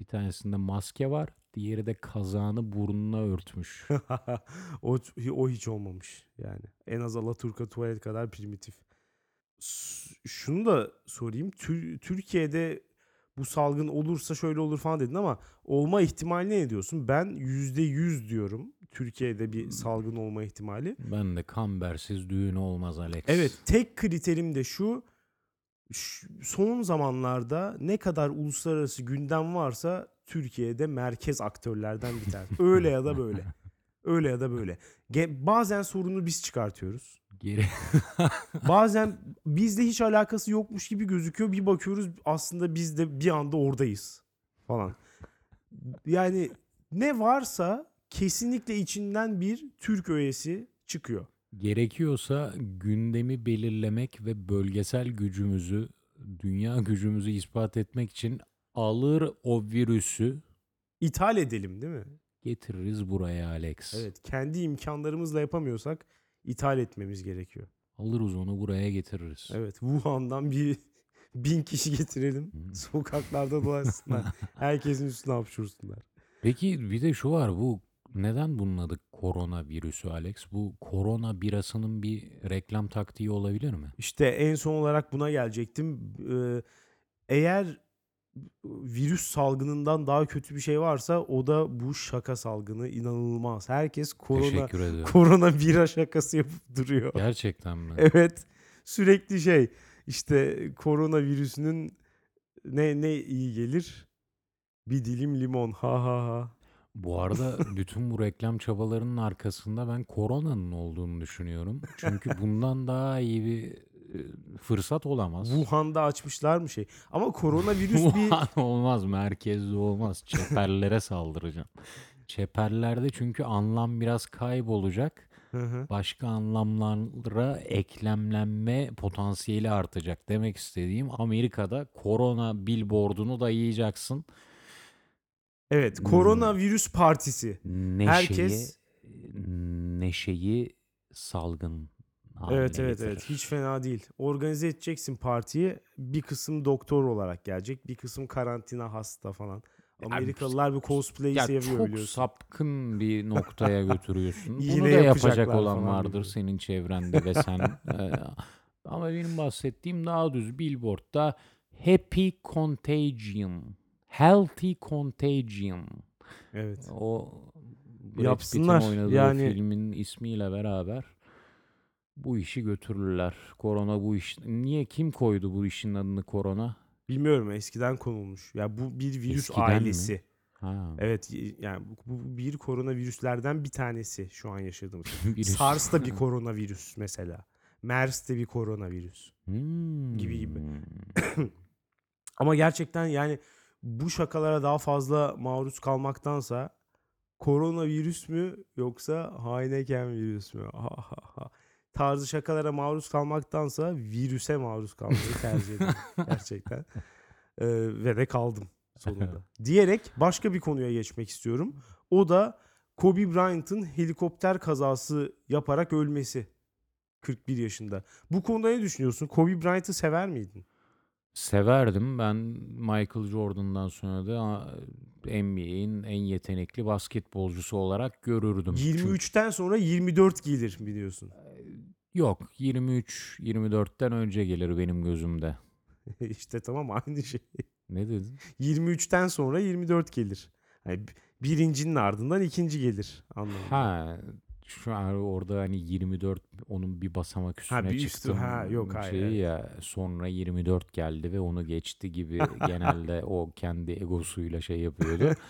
S2: Bir tanesinde maske var. Diğeri de kazağını burnuna örtmüş. [LAUGHS]
S1: o, o hiç olmamış yani. En az Alaturka tuvalet kadar primitif. Şunu da sorayım. Tür- Türkiye'de bu salgın olursa şöyle olur falan dedin ama olma ihtimaline ne diyorsun? Ben %100 diyorum. Türkiye'de bir salgın olma ihtimali.
S2: Ben de kambersiz düğün olmaz Alex.
S1: Evet tek kriterim de şu. Son zamanlarda ne kadar uluslararası gündem varsa Türkiye'de merkez aktörlerden biter. [LAUGHS] Öyle ya da böyle. Öyle ya da böyle. Ge- Bazen sorunu biz çıkartıyoruz.
S2: Geri [LAUGHS]
S1: Bazen bizde hiç alakası yokmuş gibi gözüküyor. Bir bakıyoruz aslında biz de bir anda oradayız falan. Yani ne varsa kesinlikle içinden bir Türk öğesi çıkıyor.
S2: Gerekiyorsa gündemi belirlemek ve bölgesel gücümüzü, dünya gücümüzü ispat etmek için alır o virüsü
S1: İthal edelim değil mi?
S2: getiririz buraya Alex.
S1: Evet, kendi imkanlarımızla yapamıyorsak ithal etmemiz gerekiyor.
S2: Alırız onu buraya getiririz.
S1: Evet, Wuhan'dan bir [LAUGHS] bin kişi getirelim. Sokaklarda dolaşsınlar. [LAUGHS] Herkesin üstüne hapşursunlar.
S2: Peki bir de şu var bu neden bunun adı korona virüsü Alex? Bu korona birasının bir reklam taktiği olabilir mi?
S1: İşte en son olarak buna gelecektim. Ee, eğer virüs salgınından daha kötü bir şey varsa o da bu şaka salgını inanılmaz. Herkes korona korona bira şakası yapıp duruyor.
S2: Gerçekten mi? [LAUGHS]
S1: Evet. Sürekli şey işte korona virüsünün ne ne iyi gelir? Bir dilim limon. Ha ha ha.
S2: Bu arada [LAUGHS] bütün bu reklam çabalarının arkasında ben koronanın olduğunu düşünüyorum. Çünkü [LAUGHS] bundan daha iyi bir e, fırsat olamaz.
S1: Wuhan'da açmışlar mı şey? Ama koronavirüs [LAUGHS] bir
S2: Wuhan olmaz, merkezde olmaz. Çeperlere saldıracağım. Çeperlerde çünkü anlam biraz kaybolacak.
S1: Hı hı.
S2: başka anlamlara eklemlenme potansiyeli artacak. Demek istediğim Amerika'da korona billboardunu dayayacaksın.
S1: Evet,
S2: Hmm.
S1: koronavirüs partisi.
S2: Neşeyi,
S1: Herkes
S2: neşeyi salgın haline
S1: Evet evet
S2: getirir.
S1: evet hiç fena değil. Organize edeceksin partiyi. Bir kısım doktor olarak gelecek, bir kısım karantina hasta falan. Amerikalılar bir cosplay
S2: Ya
S1: seviyor
S2: çok
S1: biliyorsun.
S2: sapkın bir noktaya [LAUGHS] götürüyorsun. Bunu
S1: Yine
S2: da yapacak
S1: yapacaklar
S2: olan
S1: falan
S2: vardır
S1: gibi.
S2: senin çevrende ve sen. [LAUGHS] Ee, ama benim bahsettiğim daha düz billboardda Happy Contagion. Healthy Contagion.
S1: Evet.
S2: O
S1: Yapsınlar.
S2: Oynadığı
S1: Yani-
S2: filmin ismiyle beraber bu işi götürürler. Korona bu iş. Niye kim koydu bu işin adını korona?
S1: Bilmiyorum eskiden konulmuş. Ya bu bir virüs
S2: Eskiden mi?
S1: ailesi.
S2: Ha.
S1: Evet yani bu, bir koronavirüslerden bir tanesi şu an yaşadığımız. [LAUGHS] SARS da bir [LAUGHS] koronavirüs mesela. MERS de bir koronavirüs. gibi gibi.
S2: Hmm. [CLEARS THROAT]
S1: Ama gerçekten yani bu şakalara daha fazla maruz kalmaktansa koronavirüs mü yoksa Heineken virüs mü? Tarzı şakalara maruz kalmaktansa virüse maruz kalmayı tercih ediyorum [LAUGHS] gerçekten. Ee, ve de kaldım sonunda. [LAUGHS] Diyerek başka bir konuya geçmek istiyorum. O da Kobe Bryant'ın helikopter kazası yaparak ölmesi. 41 yaşında. Bu konuda ne düşünüyorsun? Kobe Bryant'ı sever miydin?
S2: Severdim. Ben Michael Jordan'dan sonra da a, NBA'in en yetenekli basketbolcusu olarak görürdüm. Çünkü-
S1: 23'ten sonra 24 gelir biliyorsun.
S2: Yok 23-24'ten önce gelir benim gözümde. [LAUGHS]
S1: işte tamam aynı şey.
S2: Ne dedin?
S1: 23'ten sonra 24 gelir. Yani birincinin ardından ikinci gelir anlamında.
S2: Ha şu an orada hani 24 onun bir basamak üstüne
S1: bir üstü-
S2: çıktım.
S1: ha, yok, hayır,
S2: şeyi
S1: evet.
S2: ya sonra 24 geldi ve onu geçti gibi [LAUGHS] genelde o kendi egosuyla şey yapıyordu. [LAUGHS]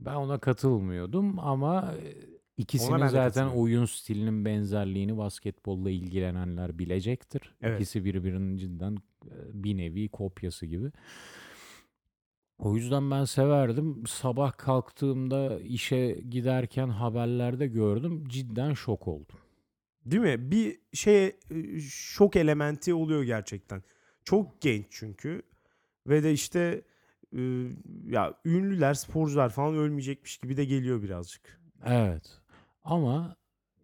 S2: Ben ona katılmıyordum ama e, ikisinin zaten oyun stilinin benzerliğini basketbolla ilgilenenler bilecektir.
S1: Evet.
S2: İkisi birbirinin cidden e, bir nevi kopyası gibi. O yüzden ben severdim. Sabah kalktığımda işe giderken haberlerde gördüm. Cidden şok oldum.
S1: Değil mi? Bir şey şok elementi oluyor gerçekten. Çok genç çünkü ve de işte ya ünlüler, sporcular falan ölmeyecekmiş gibi de geliyor birazcık.
S2: Evet. Ama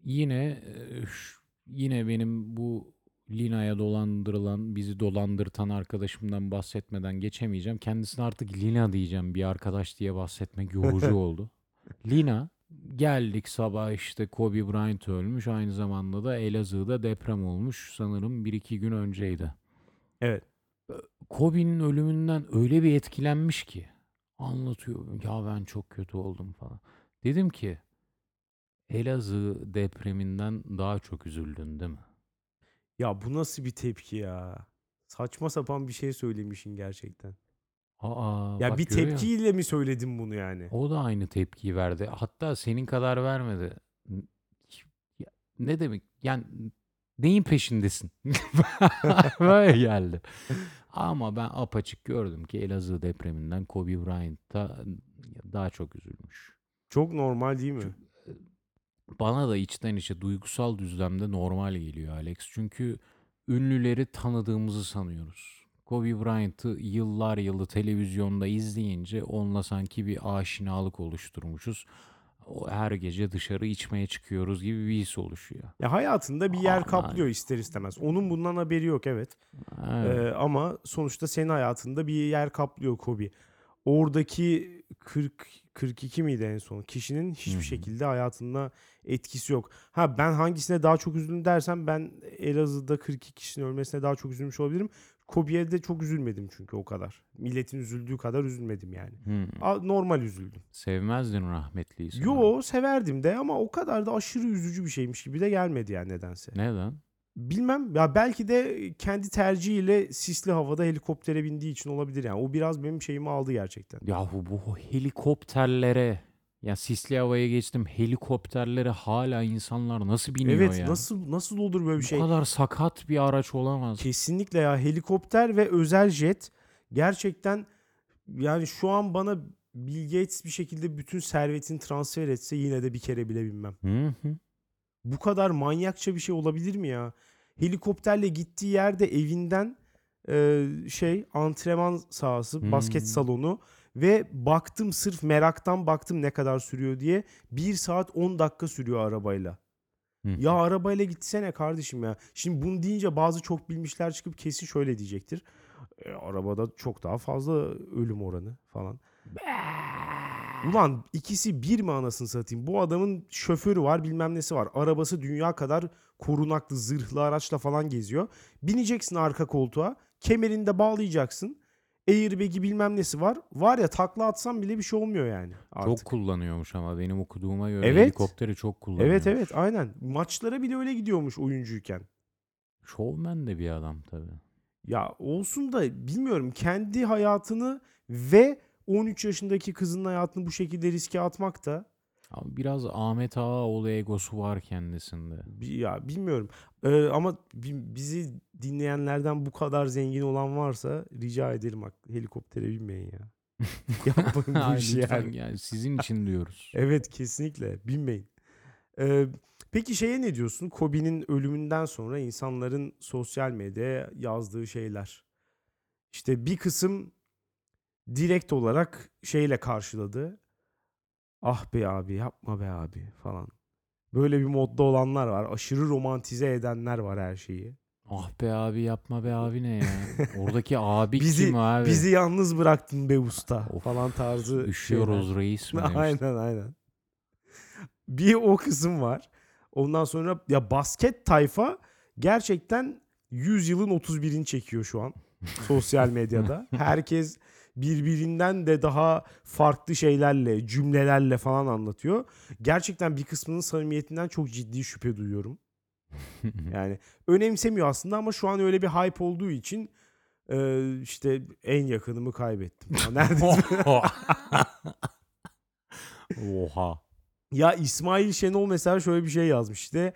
S2: yine yine benim bu Lina'ya dolandırılan, bizi dolandırtan arkadaşımdan bahsetmeden geçemeyeceğim. Kendisine artık Lina diyeceğim bir arkadaş diye bahsetmek yorucu [LAUGHS] oldu. Lina geldik sabah işte Kobe Bryant ölmüş. Aynı zamanda da Elazığ'da deprem olmuş. Sanırım bir iki gün önceydi.
S1: Evet.
S2: Kobe'nin ölümünden öyle bir etkilenmiş ki anlatıyor. Ya ben çok kötü oldum falan. Dedim ki Elazığ depreminden daha çok üzüldün değil mi?
S1: Ya bu nasıl bir tepki ya? Saçma sapan bir şey söylemişin gerçekten.
S2: Aa,
S1: Ya
S2: bak
S1: bir
S2: görüyor musun?
S1: tepkiyle mi söyledin bunu yani?
S2: O da aynı tepkiyi verdi. Hatta senin kadar vermedi. N- Ya, ne demek? Yani neyin peşindesin? [LAUGHS] Böyle geldi. Ama ben apaçık gördüm ki Elazığ depreminden Kobe Bryant da daha çok üzülmüş.
S1: Çok normal değil mi?
S2: Bana da içten içe duygusal düzlemde normal geliyor Alex. Çünkü ünlüleri tanıdığımızı sanıyoruz. Kobe Bryant'ı yıllar yılı televizyonda izleyince onunla sanki bir aşinalık oluşturmuşuz. Her gece dışarı içmeye çıkıyoruz gibi bir his oluşuyor.
S1: Ya hayatında bir yer
S2: Aman.
S1: kaplıyor ister istemez. Onun bundan haberi yok evet.
S2: Evet.
S1: Ee, ama sonuçta senin hayatında bir yer kaplıyor Kobe. Oradaki 40 42 miydi en son? Kişinin hiçbir şekilde hayatında etkisi yok. Ha ben hangisine daha çok üzüldüm dersem ben Elazığ'da 42 kişinin ölmesine daha çok üzülmüş olabilirim. Kobe'ye de çok üzülmedim çünkü o kadar. Milletin üzüldüğü kadar üzülmedim yani.
S2: Hmm.
S1: Normal üzüldüm.
S2: Sevmezdin rahmetliyi sanırım.
S1: Yo severdim de ama o kadar da aşırı üzücü bir şeymiş gibi de gelmedi yani nedense.
S2: Neden?
S1: Bilmem ya belki de kendi tercihiyle sisli havada helikoptere bindiği için olabilir yani. O biraz benim şeyimi aldı gerçekten.
S2: Yahu bu helikopterlere ya sisli havaya geçtim helikopterlere hala insanlar nasıl biniyor
S1: evet
S2: ya?
S1: nasıl nasıl olur böyle bir
S2: Bu
S1: şey?
S2: kadar sakat bir araç olamaz.
S1: Kesinlikle ya helikopter ve özel jet gerçekten yani şu an bana Bill Gates bir şekilde bütün servetini transfer etse yine de bir kere bile binmem.
S2: Hı hı.
S1: Bu kadar manyakça bir şey olabilir mi ya? Helikopterle gittiği yerde evinden e, şey antrenman sahası, basket
S2: Hmm.
S1: salonu ve baktım sırf meraktan baktım ne kadar sürüyor diye. 1 saat 10 dakika sürüyor arabayla. Ya arabayla gitsene kardeşim ya. Şimdi bunu deyince bazı çok bilmişler çıkıp kesin şöyle diyecektir. E, arabada çok daha fazla ölüm oranı falan. Ulan ikisi bir mi anasını satayım? Bu adamın şoförü var bilmem nesi var. Arabası dünya kadar korunaklı zırhlı araçla falan geziyor. Bineceksin arka koltuğa. Kemerini de bağlayacaksın. Airbag'i bilmem nesi var. Var ya takla atsan bile bir şey olmuyor yani artık.
S2: Çok kullanıyormuş ama benim okuduğuma göre
S1: Evet.
S2: helikopteri çok kullanıyor.
S1: Evet evet aynen. Maçlara bile öyle gidiyormuş oyuncuyken.
S2: Şovmen de bir adam tabii.
S1: Ya olsun da bilmiyorum kendi hayatını ve 13 yaşındaki kızın hayatını bu şekilde riske atmak da
S2: Ama biraz Ahmet Ağaoğlu egosu var kendisinde.
S1: ya bilmiyorum. Ee, ama bi- bizi dinleyenlerden bu kadar zengin olan varsa rica ederim bak helikoptere binmeyin ya. [LAUGHS] Yapmayın bu işi yani.
S2: yani sizin için diyoruz. [LAUGHS]
S1: Evet kesinlikle binmeyin. Ee, peki şeye ne diyorsun? Kobe'nin ölümünden sonra insanların sosyal medyaya yazdığı şeyler. İşte bir kısım direkt olarak şeyle karşıladı. Ah be abi yapma be abi falan. Böyle bir modda olanlar var. Aşırı romantize edenler var her şeyi.
S2: Ah be abi yapma be abi ne ya? [LAUGHS] Oradaki abi
S1: Bizi-
S2: kim abi?
S1: Bizi yalnız bıraktın be usta
S2: Of,
S1: falan tarzı şeyler.
S2: Üşüyoruz reis mi. [LAUGHS]
S1: Aynen aynen. Bir o kısım var. Ondan sonra ya basket tayfa gerçekten 100 yılın 31'ini çekiyor şu an [LAUGHS] sosyal medyada. Herkes birbirinden de daha farklı şeylerle, cümlelerle falan anlatıyor. Gerçekten bir kısmının samimiyetinden çok ciddi şüphe duyuyorum. [LAUGHS] Yani önemsemiyor aslında ama şu an öyle bir hype olduğu için e, işte en yakınımı kaybettim. [LAUGHS] Ya Neredeyse [LAUGHS]
S2: Oha.
S1: Ya İsmail Şenol mesela şöyle bir şey yazmış işte.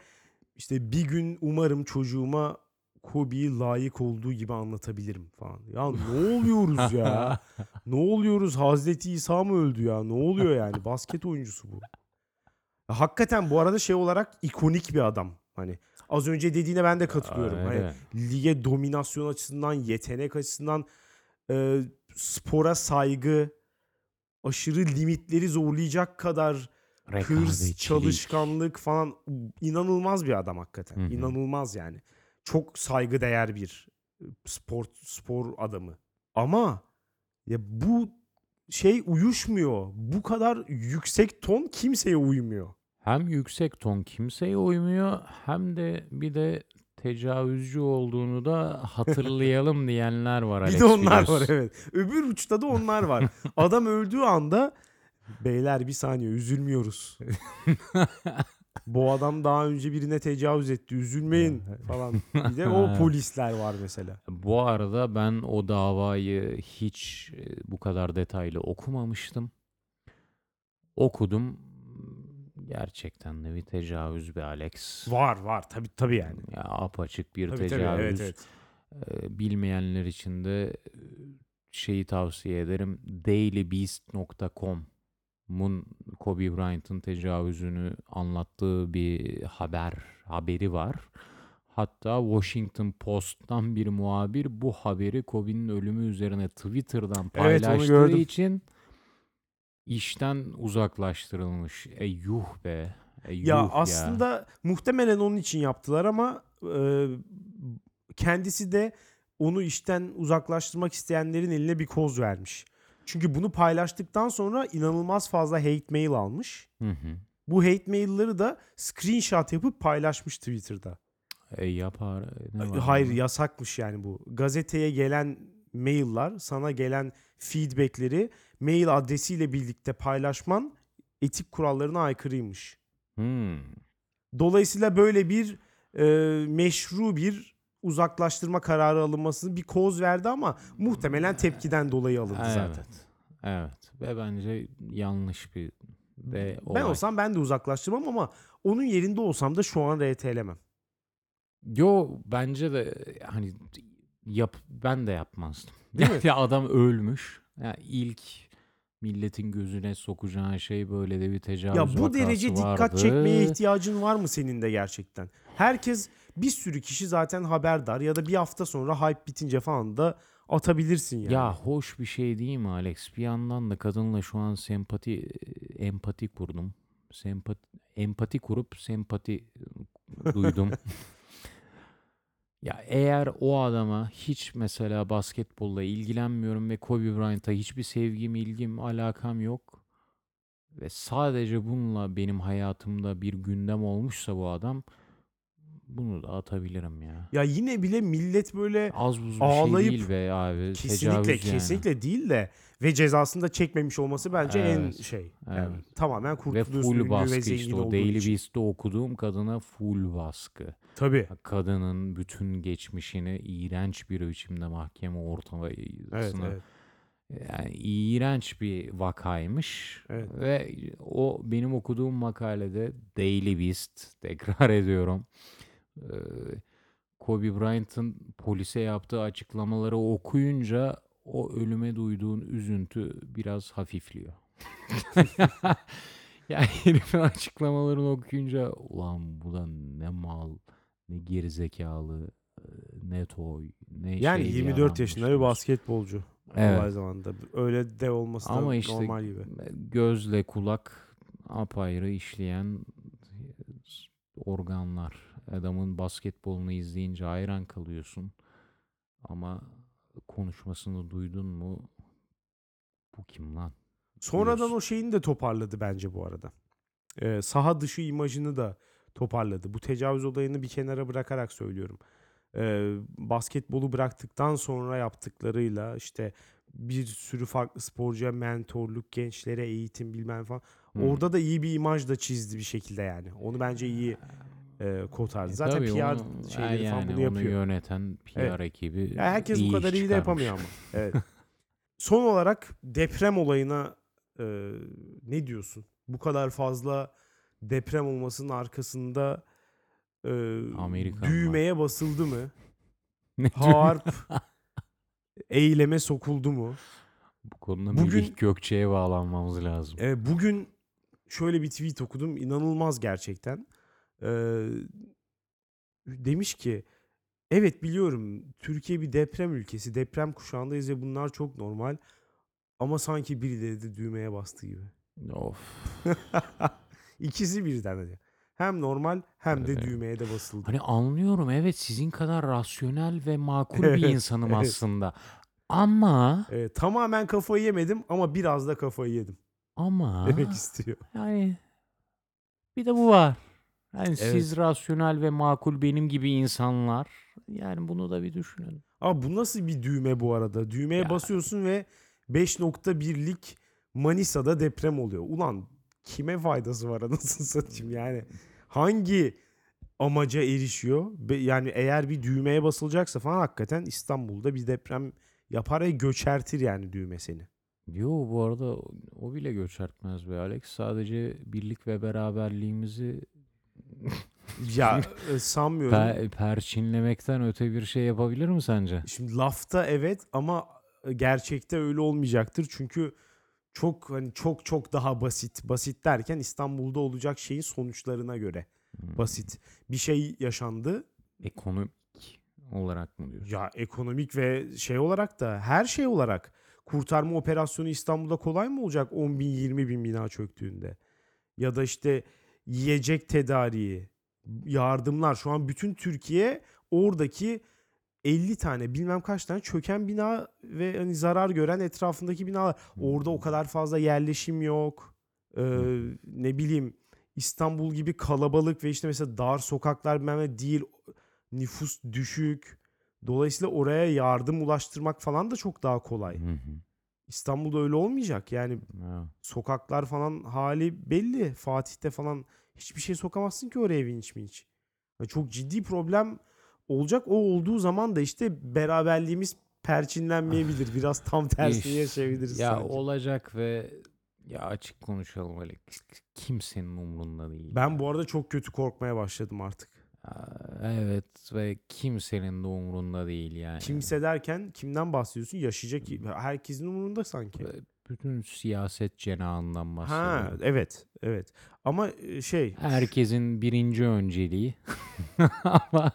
S1: İşte bir gün umarım çocuğuma Kobe'yi layık olduğu gibi anlatabilirim falan. Ya [LAUGHS] ne oluyoruz ya? [LAUGHS] ne oluyoruz? Hazreti İsa mı öldü ya? Ne oluyor yani? Basket oyuncusu bu. Ya hakikaten bu arada şey olarak ikonik bir adam. Hani az önce dediğine ben de katılıyorum. Hani
S2: Öyle.
S1: lige dominasyon açısından, yetenek açısından, e, spora saygı, aşırı limitleri zorlayacak kadar hırs, çalışkanlık falan inanılmaz bir adam hakikaten.
S2: Hı hı.
S1: İnanılmaz yani. Çok saygıdeğer bir e, spor spor adamı. Ama ya bu şey uyuşmuyor. Bu kadar yüksek ton kimseye uymuyor.
S2: Hem yüksek ton kimseye uymuyor hem de bir de tecavüzcü olduğunu da hatırlayalım [LAUGHS] diyenler var
S1: Bir
S2: Alex
S1: de onlar var
S2: biliyorsun.
S1: evet. Öbür uçta da onlar var. [LAUGHS] Adam öldüğü anda beyler bir saniye üzülmüyoruz. [LAUGHS] Bu adam daha önce birine tecavüz etti. Üzülmeyin falan. [LAUGHS] Bir de o polisler var mesela.
S2: Bu arada ben o davayı hiç e, bu kadar detaylı okumamıştım. Okudum. Gerçekten de bir tecavüz bir Alex.
S1: Var var tabii tabii yani.
S2: Ya apaçık bir
S1: Tabii tabii
S2: tecavüz.
S1: evet evet.
S2: Ee, bilmeyenler için de e, şeyi tavsiye ederim. dailybeast.com'un Kobe Bryant'ın tecavüzünü anlattığı bir haber haberi var. Hatta Washington Post'tan bir muhabir bu haberi Kobe'nin ölümü üzerine Twitter'dan
S1: Evet,
S2: paylaştığı
S1: gördüm.
S2: için işten uzaklaştırılmış. E yuh be. E yuh
S1: Ya
S2: ya.
S1: aslında muhtemelen onun için yaptılar ama e, kendisi de onu işten uzaklaştırmak isteyenlerin eline bir koz vermiş. Çünkü bunu paylaştıktan sonra inanılmaz fazla hate mail almış.
S2: Hı hı.
S1: Bu hate mailleri de screenshot yapıp paylaşmış Twitter'da.
S2: E yapar. e,
S1: Hayır
S2: bunda?
S1: yasakmış yani bu. Gazeteye gelen mailler, sana gelen feedbackleri mail adresiyle birlikte paylaşman etik kurallarına aykırıymış.
S2: Hmm.
S1: Dolayısıyla böyle bir e, meşru bir uzaklaştırma kararı alınmasını bir koz verdi ama muhtemelen tepkiden dolayı alındı zaten.
S2: Evet. Evet. Ve bence yanlış bir ve
S1: Ben
S2: olay.
S1: olsam ben de uzaklaştırmam ama onun yerinde olsam da şu an RT'lemem.
S2: Yo bence de hani yap ben de yapmazdım.
S1: Değil mi? [LAUGHS]
S2: Ya adam ölmüş. Ya ilk Milletin gözüne sokacağın şey böyle de bir tecavüz
S1: Ya bu derece dikkat
S2: vardı.
S1: çekmeye ihtiyacın var mı senin de gerçekten? Herkes bir sürü kişi zaten haberdar ya da bir hafta sonra hype bitince falan da atabilirsin yani.
S2: Ya hoş bir şey değil mi Alex? Bir yandan da kadınla şu an sempati, empati kurdum. Sempati, empati kurup sempati duydum. [LAUGHS] ya eğer o adama hiç mesela basketbolla ilgilenmiyorum ve Kobe Bryant'a hiçbir sevgim, ilgim, alakam yok ve sadece bununla benim hayatımda bir gündem olmuşsa bu adam bunu da atabilirim ya.
S1: Ya yine bile millet böyle
S2: Az buz bir
S1: Ağlayıp-
S2: şey değil be abi.
S1: kesinlikle
S2: Tecavüz yani.
S1: kesinlikle değil de ve cezasını da çekmemiş olması bence en
S2: Evet,
S1: şey. Yani tamamen
S2: Ve
S1: kurtuluyorsun
S2: full
S1: ünlü ve
S2: baskı
S1: zengin
S2: işte o
S1: olduğun
S2: Daily
S1: için.
S2: Beast'te okuduğum kadına full baskı.
S1: Tabii.
S2: Kadının bütün geçmişini iğrenç bir biçimde mahkeme ortamına
S1: Evet, evet.
S2: yani iğrenç bir vakaymış
S1: Evet.
S2: ve o benim okuduğum makalede Daily Beast tekrar [LAUGHS] ediyorum Kobe Bryant'ın polise yaptığı açıklamaları okuyunca o ölüme duyduğun üzüntü biraz hafifliyor. [LAUGHS] yani herifin açıklamalarını okuyunca ulan bu da ne mal ne gerizekalı eee, ne toy ne
S1: Yani
S2: şey bir
S1: 24
S2: adammış
S1: yaşında bir basketbolcu.
S2: Evet.
S1: Olay zamanında. Öyle de olması da
S2: Ama işte
S1: normal gibi.
S2: gözle kulak apayrı işleyen organlar. Adamın basketbolunu izleyince hayran kalıyorsun. Ama konuşmasını duydun mu? Bu kim lan?
S1: Sonradan
S2: diyorsun.
S1: o şeyini de toparladı bence bu arada. Ee, saha dışı imajını da toparladı. Bu tecavüz olayını bir kenara bırakarak söylüyorum. Ee, basketbolu bıraktıktan sonra yaptıklarıyla işte bir sürü farklı sporcuya mentorluk, gençlere eğitim bilmem falan.
S2: Hmm.
S1: Orada da iyi bir imaj da çizdi bir şekilde yani. Onu bence iyi e, kotardı.
S2: E
S1: Zaten PR
S2: onu-
S1: şeyleri
S2: yani
S1: falan bunu
S2: onu
S1: yapıyor.
S2: yöneten PR
S1: Evet.
S2: ekibi
S1: Ya herkes bu
S2: iyi
S1: kadar
S2: iş
S1: iyi de yapamıyor ama. [LAUGHS] Evet. Son olarak deprem olayına e, ne diyorsun? Bu kadar fazla deprem olmasının arkasında e,
S2: Amerikan var.
S1: düğmeye basıldı mı? [LAUGHS]
S2: Ne
S1: Harp eyleme sokuldu mu?
S2: Bu konuda
S1: Bugün-
S2: Melih Gökçe'ye bağlanmamız lazım.
S1: E, bugün şöyle bir tweet okudum. inanılmaz gerçekten. E, demiş ki evet biliyorum Türkiye bir deprem ülkesi. Deprem kuşağındayız ve bunlar çok normal. Ama sanki birileri de düğmeye bastı gibi.
S2: Of. [LAUGHS]
S1: İkisi birden hani. Hem normal hem de
S2: Evet.
S1: düğmeye de basıldı.
S2: Hani anlıyorum evet sizin kadar rasyonel ve makul bir
S1: Evet,
S2: insanım
S1: evet.
S2: aslında. Ama
S1: E, tamamen kafayı yemedim ama biraz da kafayı yedim
S2: ama
S1: demek istiyor.
S2: yani bir de bu var. Yani siz rasyonel ve makul benim gibi insanlar yani bunu da bir düşünün.
S1: Ama bu nasıl bir düğme bu arada? Düğmeye
S2: Ya.
S1: basıyorsun ve 5.1'lik Manisa'da deprem oluyor. Ulan kime faydası var anasını satayım yani. Hangi amaca erişiyor? Be- Yani eğer bir düğmeye basılacaksa falan hakikaten İstanbul'da bir deprem yapar ve göçertir yani düğme seni.
S2: Yo bu arada o- o bile göçertmez be Alex. Sadece birlik ve beraberliğimizi
S1: Ya e, sanmıyorum.
S2: per- perçinlemekten öte bir şey yapabilir mi sence?
S1: Şimdi lafta evet ama e, gerçekte öyle olmayacaktır. Çünkü çok hani çok çok daha basit. Basit derken İstanbul'da olacak şeyin sonuçlarına göre
S2: Hmm.
S1: basit. Bir şey yaşandı.
S2: Ekonomik olarak mı diyorsun?
S1: Ya ekonomik ve şey olarak da her şey olarak kurtarma operasyonu İstanbul'da kolay mı olacak 10 bin 20 bin bina çöktüğünde? Ya da işte yiyecek tedariği, yardımlar şu an bütün Türkiye oradaki 50 tane bilmem kaç tane çöken bina ve hani zarar gören etrafındaki binalar. Orada o kadar fazla yerleşim yok. Ee, ne bileyim İstanbul gibi kalabalık ve işte mesela dar sokaklar bilmem ne değil. Nüfus düşük. Dolayısıyla oraya yardım ulaştırmak falan da çok daha kolay.
S2: Hı hı.
S1: İstanbul'da öyle olmayacak. Yani
S2: Ya.
S1: sokaklar falan hali belli. Fatih'te falan hiçbir şey sokamazsın ki oraya vinç minç. Yani çok ciddi problem olacak. O olduğu zaman da işte beraberliğimiz perçinlenmeyebilir. Biraz tam tersini yaşayabiliriz
S2: Ya
S1: sanki.
S2: olacak ve ya açık konuşalım öyle kimsenin umrunda değil.
S1: Ben bu arada çok kötü korkmaya başladım artık.
S2: Aa, Evet ve kimsenin de umrunda değil yani.
S1: Kimse derken kimden bahsediyorsun? Yaşayacak herkesin umurunda sanki.
S2: bütün siyaset cenahından
S1: Ha
S2: bahsediyorum.
S1: evet evet. Ama e, şey
S2: Herkesin birinci önceliği [LAUGHS] ama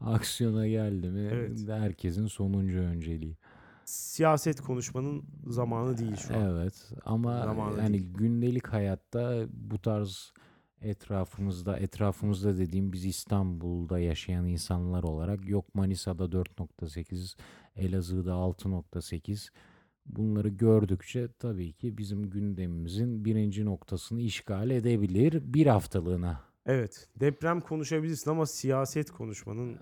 S2: aksiyona geldi mi
S1: Evet.
S2: herkesin sonuncu önceliği.
S1: siyaset konuşmanın zamanı değil şu an.
S2: Evet ama
S1: Zamanı
S2: yani
S1: değil.
S2: gündelik hayatta bu tarz etrafımızda etrafımızda dediğim biz İstanbul'da yaşayan insanlar olarak yok Manisa'da 4.8 Elazığ'da 6.8 bunları gördükçe tabii ki bizim gündemimizin birinci noktasını işgal edebilir bir haftalığına.
S1: Evet. Deprem konuşabilirsin ama siyaset konuşmanın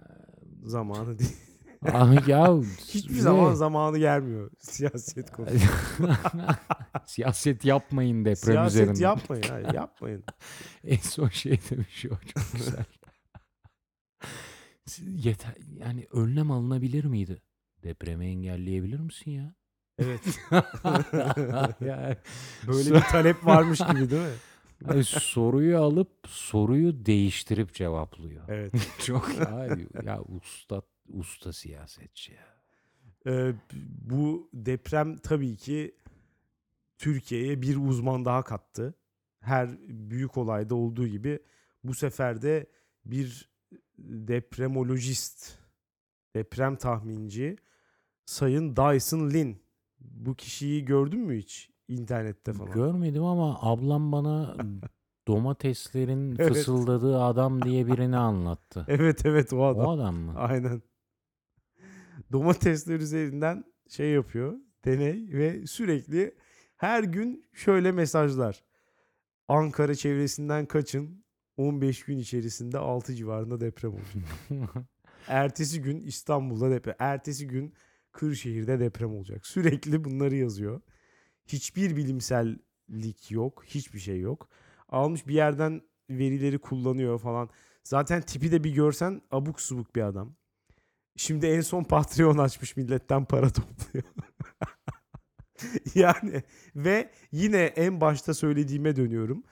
S1: zamanı değil.
S2: Ah ya [LAUGHS]
S1: Hiçbir zaman zamanı gelmiyor siyaset konusu. [LAUGHS]
S2: siyaset yapmayın deprem
S1: Siyaset
S2: üzerinde.
S1: yapmayın. hayır, [LAUGHS] yapmayın.
S2: En son şey demiş o çok güzel. Yeter yani önlem alınabilir miydi? Depremi engelleyebilir misin ya?
S1: Evet.
S2: Yani
S1: Böyle bir talep varmış gibi değil mi?
S2: hani soruyu alıp soruyu değiştirip cevaplıyor.
S1: Evet.
S2: Çok ya, ya usta usta siyasetçi ya.
S1: Ee, bu deprem tabii ki Türkiye'ye bir uzman daha kattı. Her büyük olayda olduğu gibi bu sefer de bir depremolojist, deprem tahminci Sayın Dyson Lin. Bu kişiyi gördün mü hiç internette falan?
S2: Görmedim ama ablam bana [LAUGHS] domateslerin
S1: Evet.
S2: fısıldadığı adam diye birini anlattı.
S1: evet evet o adam.
S2: O adam mı?
S1: Aynen. Domatesler üzerinden şey yapıyor. Deney ve sürekli her gün şöyle mesajlar. Ankara çevresinden kaçın. 15 gün içerisinde 6 civarında deprem olacak. [LAUGHS] Ertesi gün İstanbul'da deprem. Ertesi gün Kırşehir'de deprem olacak. Sürekli bunları yazıyor. Hiçbir bilimsellik yok. Hiçbir şey yok. Almış bir yerden verileri kullanıyor falan. Zaten tipi de bir görsen abuk subuk bir adam. Şimdi en son Patreon açmış milletten para [LAUGHS] topluyor. yani ve yine en başta söylediğime dönüyorum.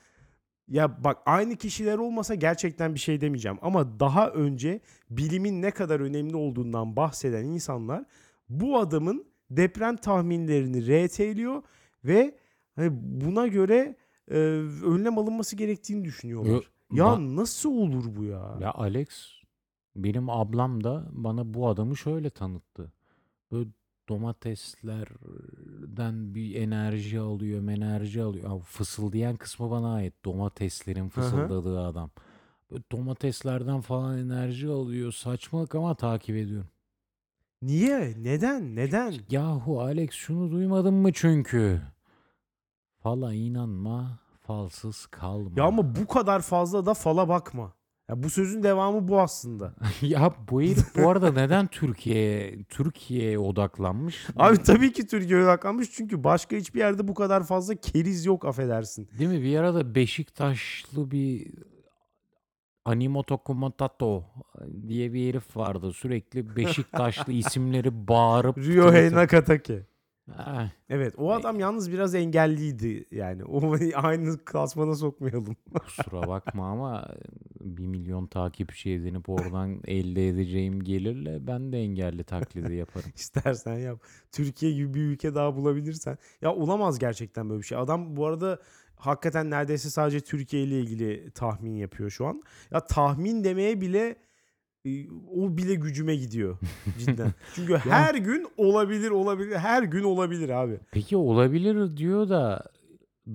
S1: Ya bak aynı kişiler olmasa gerçekten bir şey demeyeceğim ama daha önce bilimin ne kadar önemli olduğundan bahseden insanlar bu adamın deprem tahminlerini RT'liyor ve hani buna göre e, önlem alınması gerektiğini düşünüyorlar.
S2: Yo,
S1: Ya
S2: ba-
S1: nasıl olur bu ya?
S2: Ya Alex benim ablam da bana bu adamı şöyle tanıttı. Böyle domateslerden bir enerji alıyor, enerji alıyor. Ya fısıldayan kısmı bana ait. Domateslerin fısıldadığı adam. Böyle domateslerden falan enerji alıyor. Saçmalık ama takip ediyorum.
S1: Niye? Neden? Neden?
S2: Yahu Alex şunu duymadın mı çünkü? Fala inanma, falsız kalma.
S1: Ya ama bu kadar fazla da fala bakma. Ya bu sözün devamı bu aslında. [LAUGHS]
S2: ya bu herif bu arada neden Türkiye'ye Türkiye'ye odaklanmış?
S1: Abi tabii ki Türkiye odaklanmış çünkü başka hiçbir yerde bu kadar fazla keriz yok affedersin.
S2: Değil mi? Bir arada Beşiktaşlı bir Animoto Komatato diye bir herif vardı. Sürekli Beşiktaşlı [LAUGHS] isimleri bağırıp
S1: Ryohei
S2: Twitter- Eh,
S1: Evet o adam yalnız biraz engelliydi yani. O [LAUGHS] aynı klasmana sokmayalım. [LAUGHS]
S2: kusura bakma ama bir milyon takipçi edinip oradan elde edeceğim gelirle ben de engelli taklidi [LAUGHS] yaparım.
S1: İstersen yap. Türkiye gibi bir ülke daha bulabilirsen. Ya olamaz gerçekten böyle bir şey. Adam bu arada hakikaten neredeyse sadece Türkiye ile ilgili tahmin yapıyor şu an. Ya tahmin demeye bile o bile gücüme gidiyor [LAUGHS] cidden. Çünkü her gün olabilir olabilir her gün olabilir abi.
S2: Peki olabilir diyor da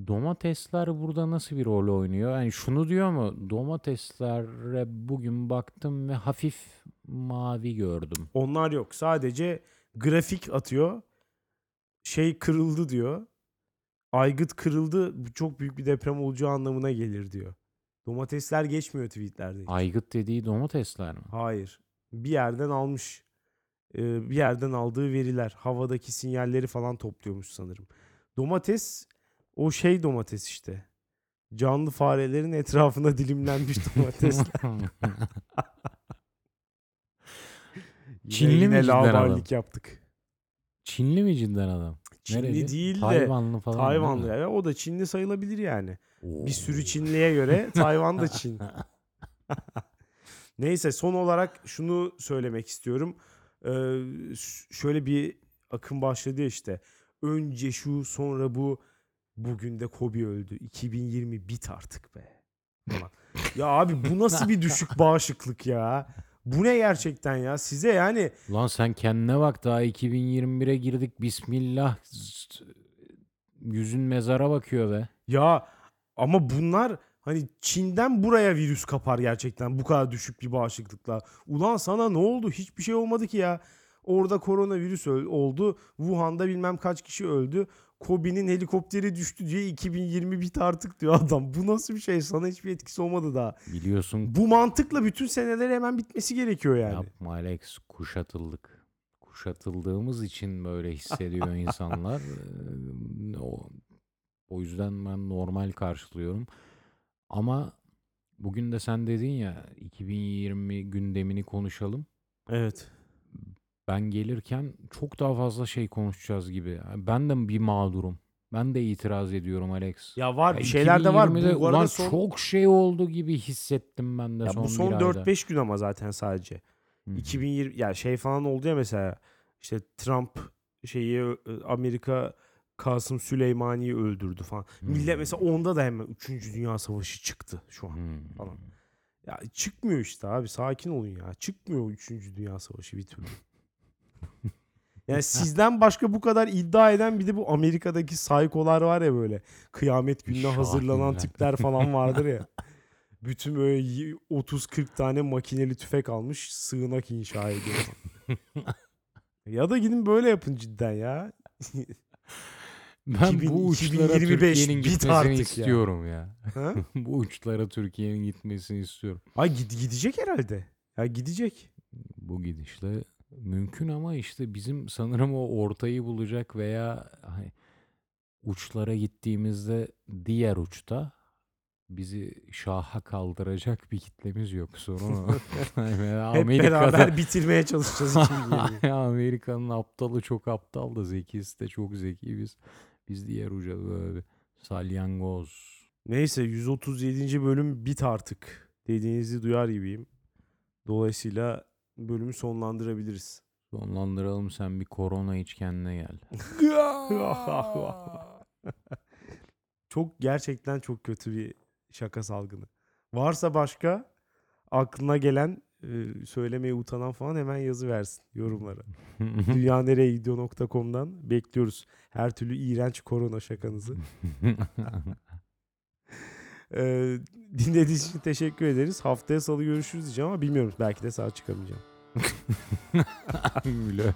S2: domatesler burada nasıl bir rol oynuyor? Yani şunu diyor mu? Domateslere bugün baktım ve hafif mavi gördüm.
S1: Onlar yok. Sadece grafik atıyor. Şey kırıldı diyor. Aygıt kırıldı. Çok büyük bir deprem olacağı anlamına gelir diyor. Domatesler geçmiyor tweetlerde. hiç.
S2: Aygıt dediği domatesler mi?
S1: Hayır. Bir yerden almış. Ee, bir yerden aldığı veriler. Havadaki sinyalleri falan topluyormuş sanırım. Domates o şey domates işte. Canlı farelerin etrafına dilimlenmiş domates. [LAUGHS] Yine-
S2: Çinli mi
S1: yine
S2: cidden adam?
S1: laubalilik yaptık.
S2: Çinli mi cidden adam?
S1: Çinli
S2: Nereli?
S1: değil de
S2: Tayvanlı falan. değil
S1: Tayvanlı. Ya, o da Çinli sayılabilir yani. Bir sürü. Çinliye göre [LAUGHS] Tayvan da Çin. Neyse son olarak şunu söylemek istiyorum. Ee, şöyle bir akım başladı işte. Önce şu sonra bu. Bugün de Kobe öldü. 2020 bit artık be. Ya abi bu nasıl bir düşük bağışıklık ya? Bu ne gerçekten ya? Size yani
S2: Lan sen kendine bak daha 2021'e girdik. Bismillah. Yüzün mezara bakıyor be.
S1: ya ama bunlar hani Çin'den buraya virüs kapar gerçekten bu kadar düşük bir bağışıklıkla. Ulan sana ne oldu? Hiçbir şey olmadı ki ya. Orada koronavirüs oldu. Wuhan'da bilmem kaç kişi öldü. Kobe'nin helikopteri düştü diye 2020 bit artık diyor adam. Bu nasıl bir şey? Sana hiçbir etkisi olmadı daha.
S2: Biliyorsun
S1: Bu mantıkla bütün seneler hemen bitmesi gerekiyor yani.
S2: Yapma Alex kuşatıldık. Kuşatıldığımız için böyle hissediyor [LAUGHS] insanlar. Ee, O, o yüzden ben normal karşılıyorum. Ama bugün de sen dedin ya 2020 gündemini konuşalım.
S1: Evet.
S2: Ben gelirken çok daha fazla şey konuşacağız gibi. Ben de bir mağdurum. Ben de itiraz ediyorum Alex.
S1: Ya var
S2: Ya
S1: bir şeyler de var.
S2: 2020'de
S1: Bu, bu arada
S2: ulan
S1: son,
S2: çok şey oldu gibi hissettim ben de
S1: ya
S2: son,
S1: bu son
S2: bir ayda.
S1: 4-5 gün ama zaten sadece.
S2: Hı hı.
S1: 2020 ya şey falan oldu ya mesela işte Trump şeyi Amerika Kasım Süleymani'yi öldürdü falan. Millet
S2: Hmm.
S1: mesela onda da hemen 3. Dünya Savaşı çıktı şu an.
S2: Hmm.
S1: falan. Ya çıkmıyor işte abi sakin olun ya. Çıkmıyor 3. Dünya Savaşı bir türlü. [LAUGHS] Yani sizden başka bu kadar iddia eden bir de bu Amerika'daki saykolar var ya böyle. Kıyamet gününe hazırlanan tipler falan vardır ya. [LAUGHS] Bütün böyle y- 30-40 tane makineli tüfek almış sığınak inşa ediyor. [LAUGHS] ya da gidin böyle yapın cidden ya.
S2: Ben
S1: 2000
S2: bu uçlara
S1: 2025
S2: Türkiye'nin gitmesini
S1: ya.
S2: istiyorum ya.
S1: Ha? [LAUGHS]
S2: bu uçlara Türkiye'nin gitmesini istiyorum.
S1: Ay gid- gidecek herhalde. Ya gidecek.
S2: Bu gidişle mümkün ama işte bizim sanırım o ortayı bulacak veya hani uçlara gittiğimizde diğer uçta bizi şaha kaldıracak bir kitlemiz yok sorun. Veya [LAUGHS] [LAUGHS]
S1: Hep beraber bitirmeye çalışacağız 2020'yi.
S2: Amerika'nın aptalı çok aptal da zekisi de çok zeki biz. Biz diğer uca böyle salyangoz.
S1: Neyse 137. bölüm bit artık dediğinizi duyar gibiyim. Dolayısıyla bölümü sonlandırabiliriz.
S2: Sonlandıralım sen bir korona iç kendine gel. [LAUGHS] [LAUGHS]
S1: çok gerçekten çok kötü bir şaka salgını. Varsa başka aklına gelen söylemeye utanan falan hemen yazı versin yorumlara. [LAUGHS] dünyanereyegidiyor.com'dan bekliyoruz her türlü iğrenç korona şakanızı. [LAUGHS] Ee, dinlediğiniz için teşekkür ederiz. Haftaya salı görüşürüz diyeceğim ama bilmiyorum belki de sağ çıkamayacağım. [LAUGHS]
S2: Öyle öyle.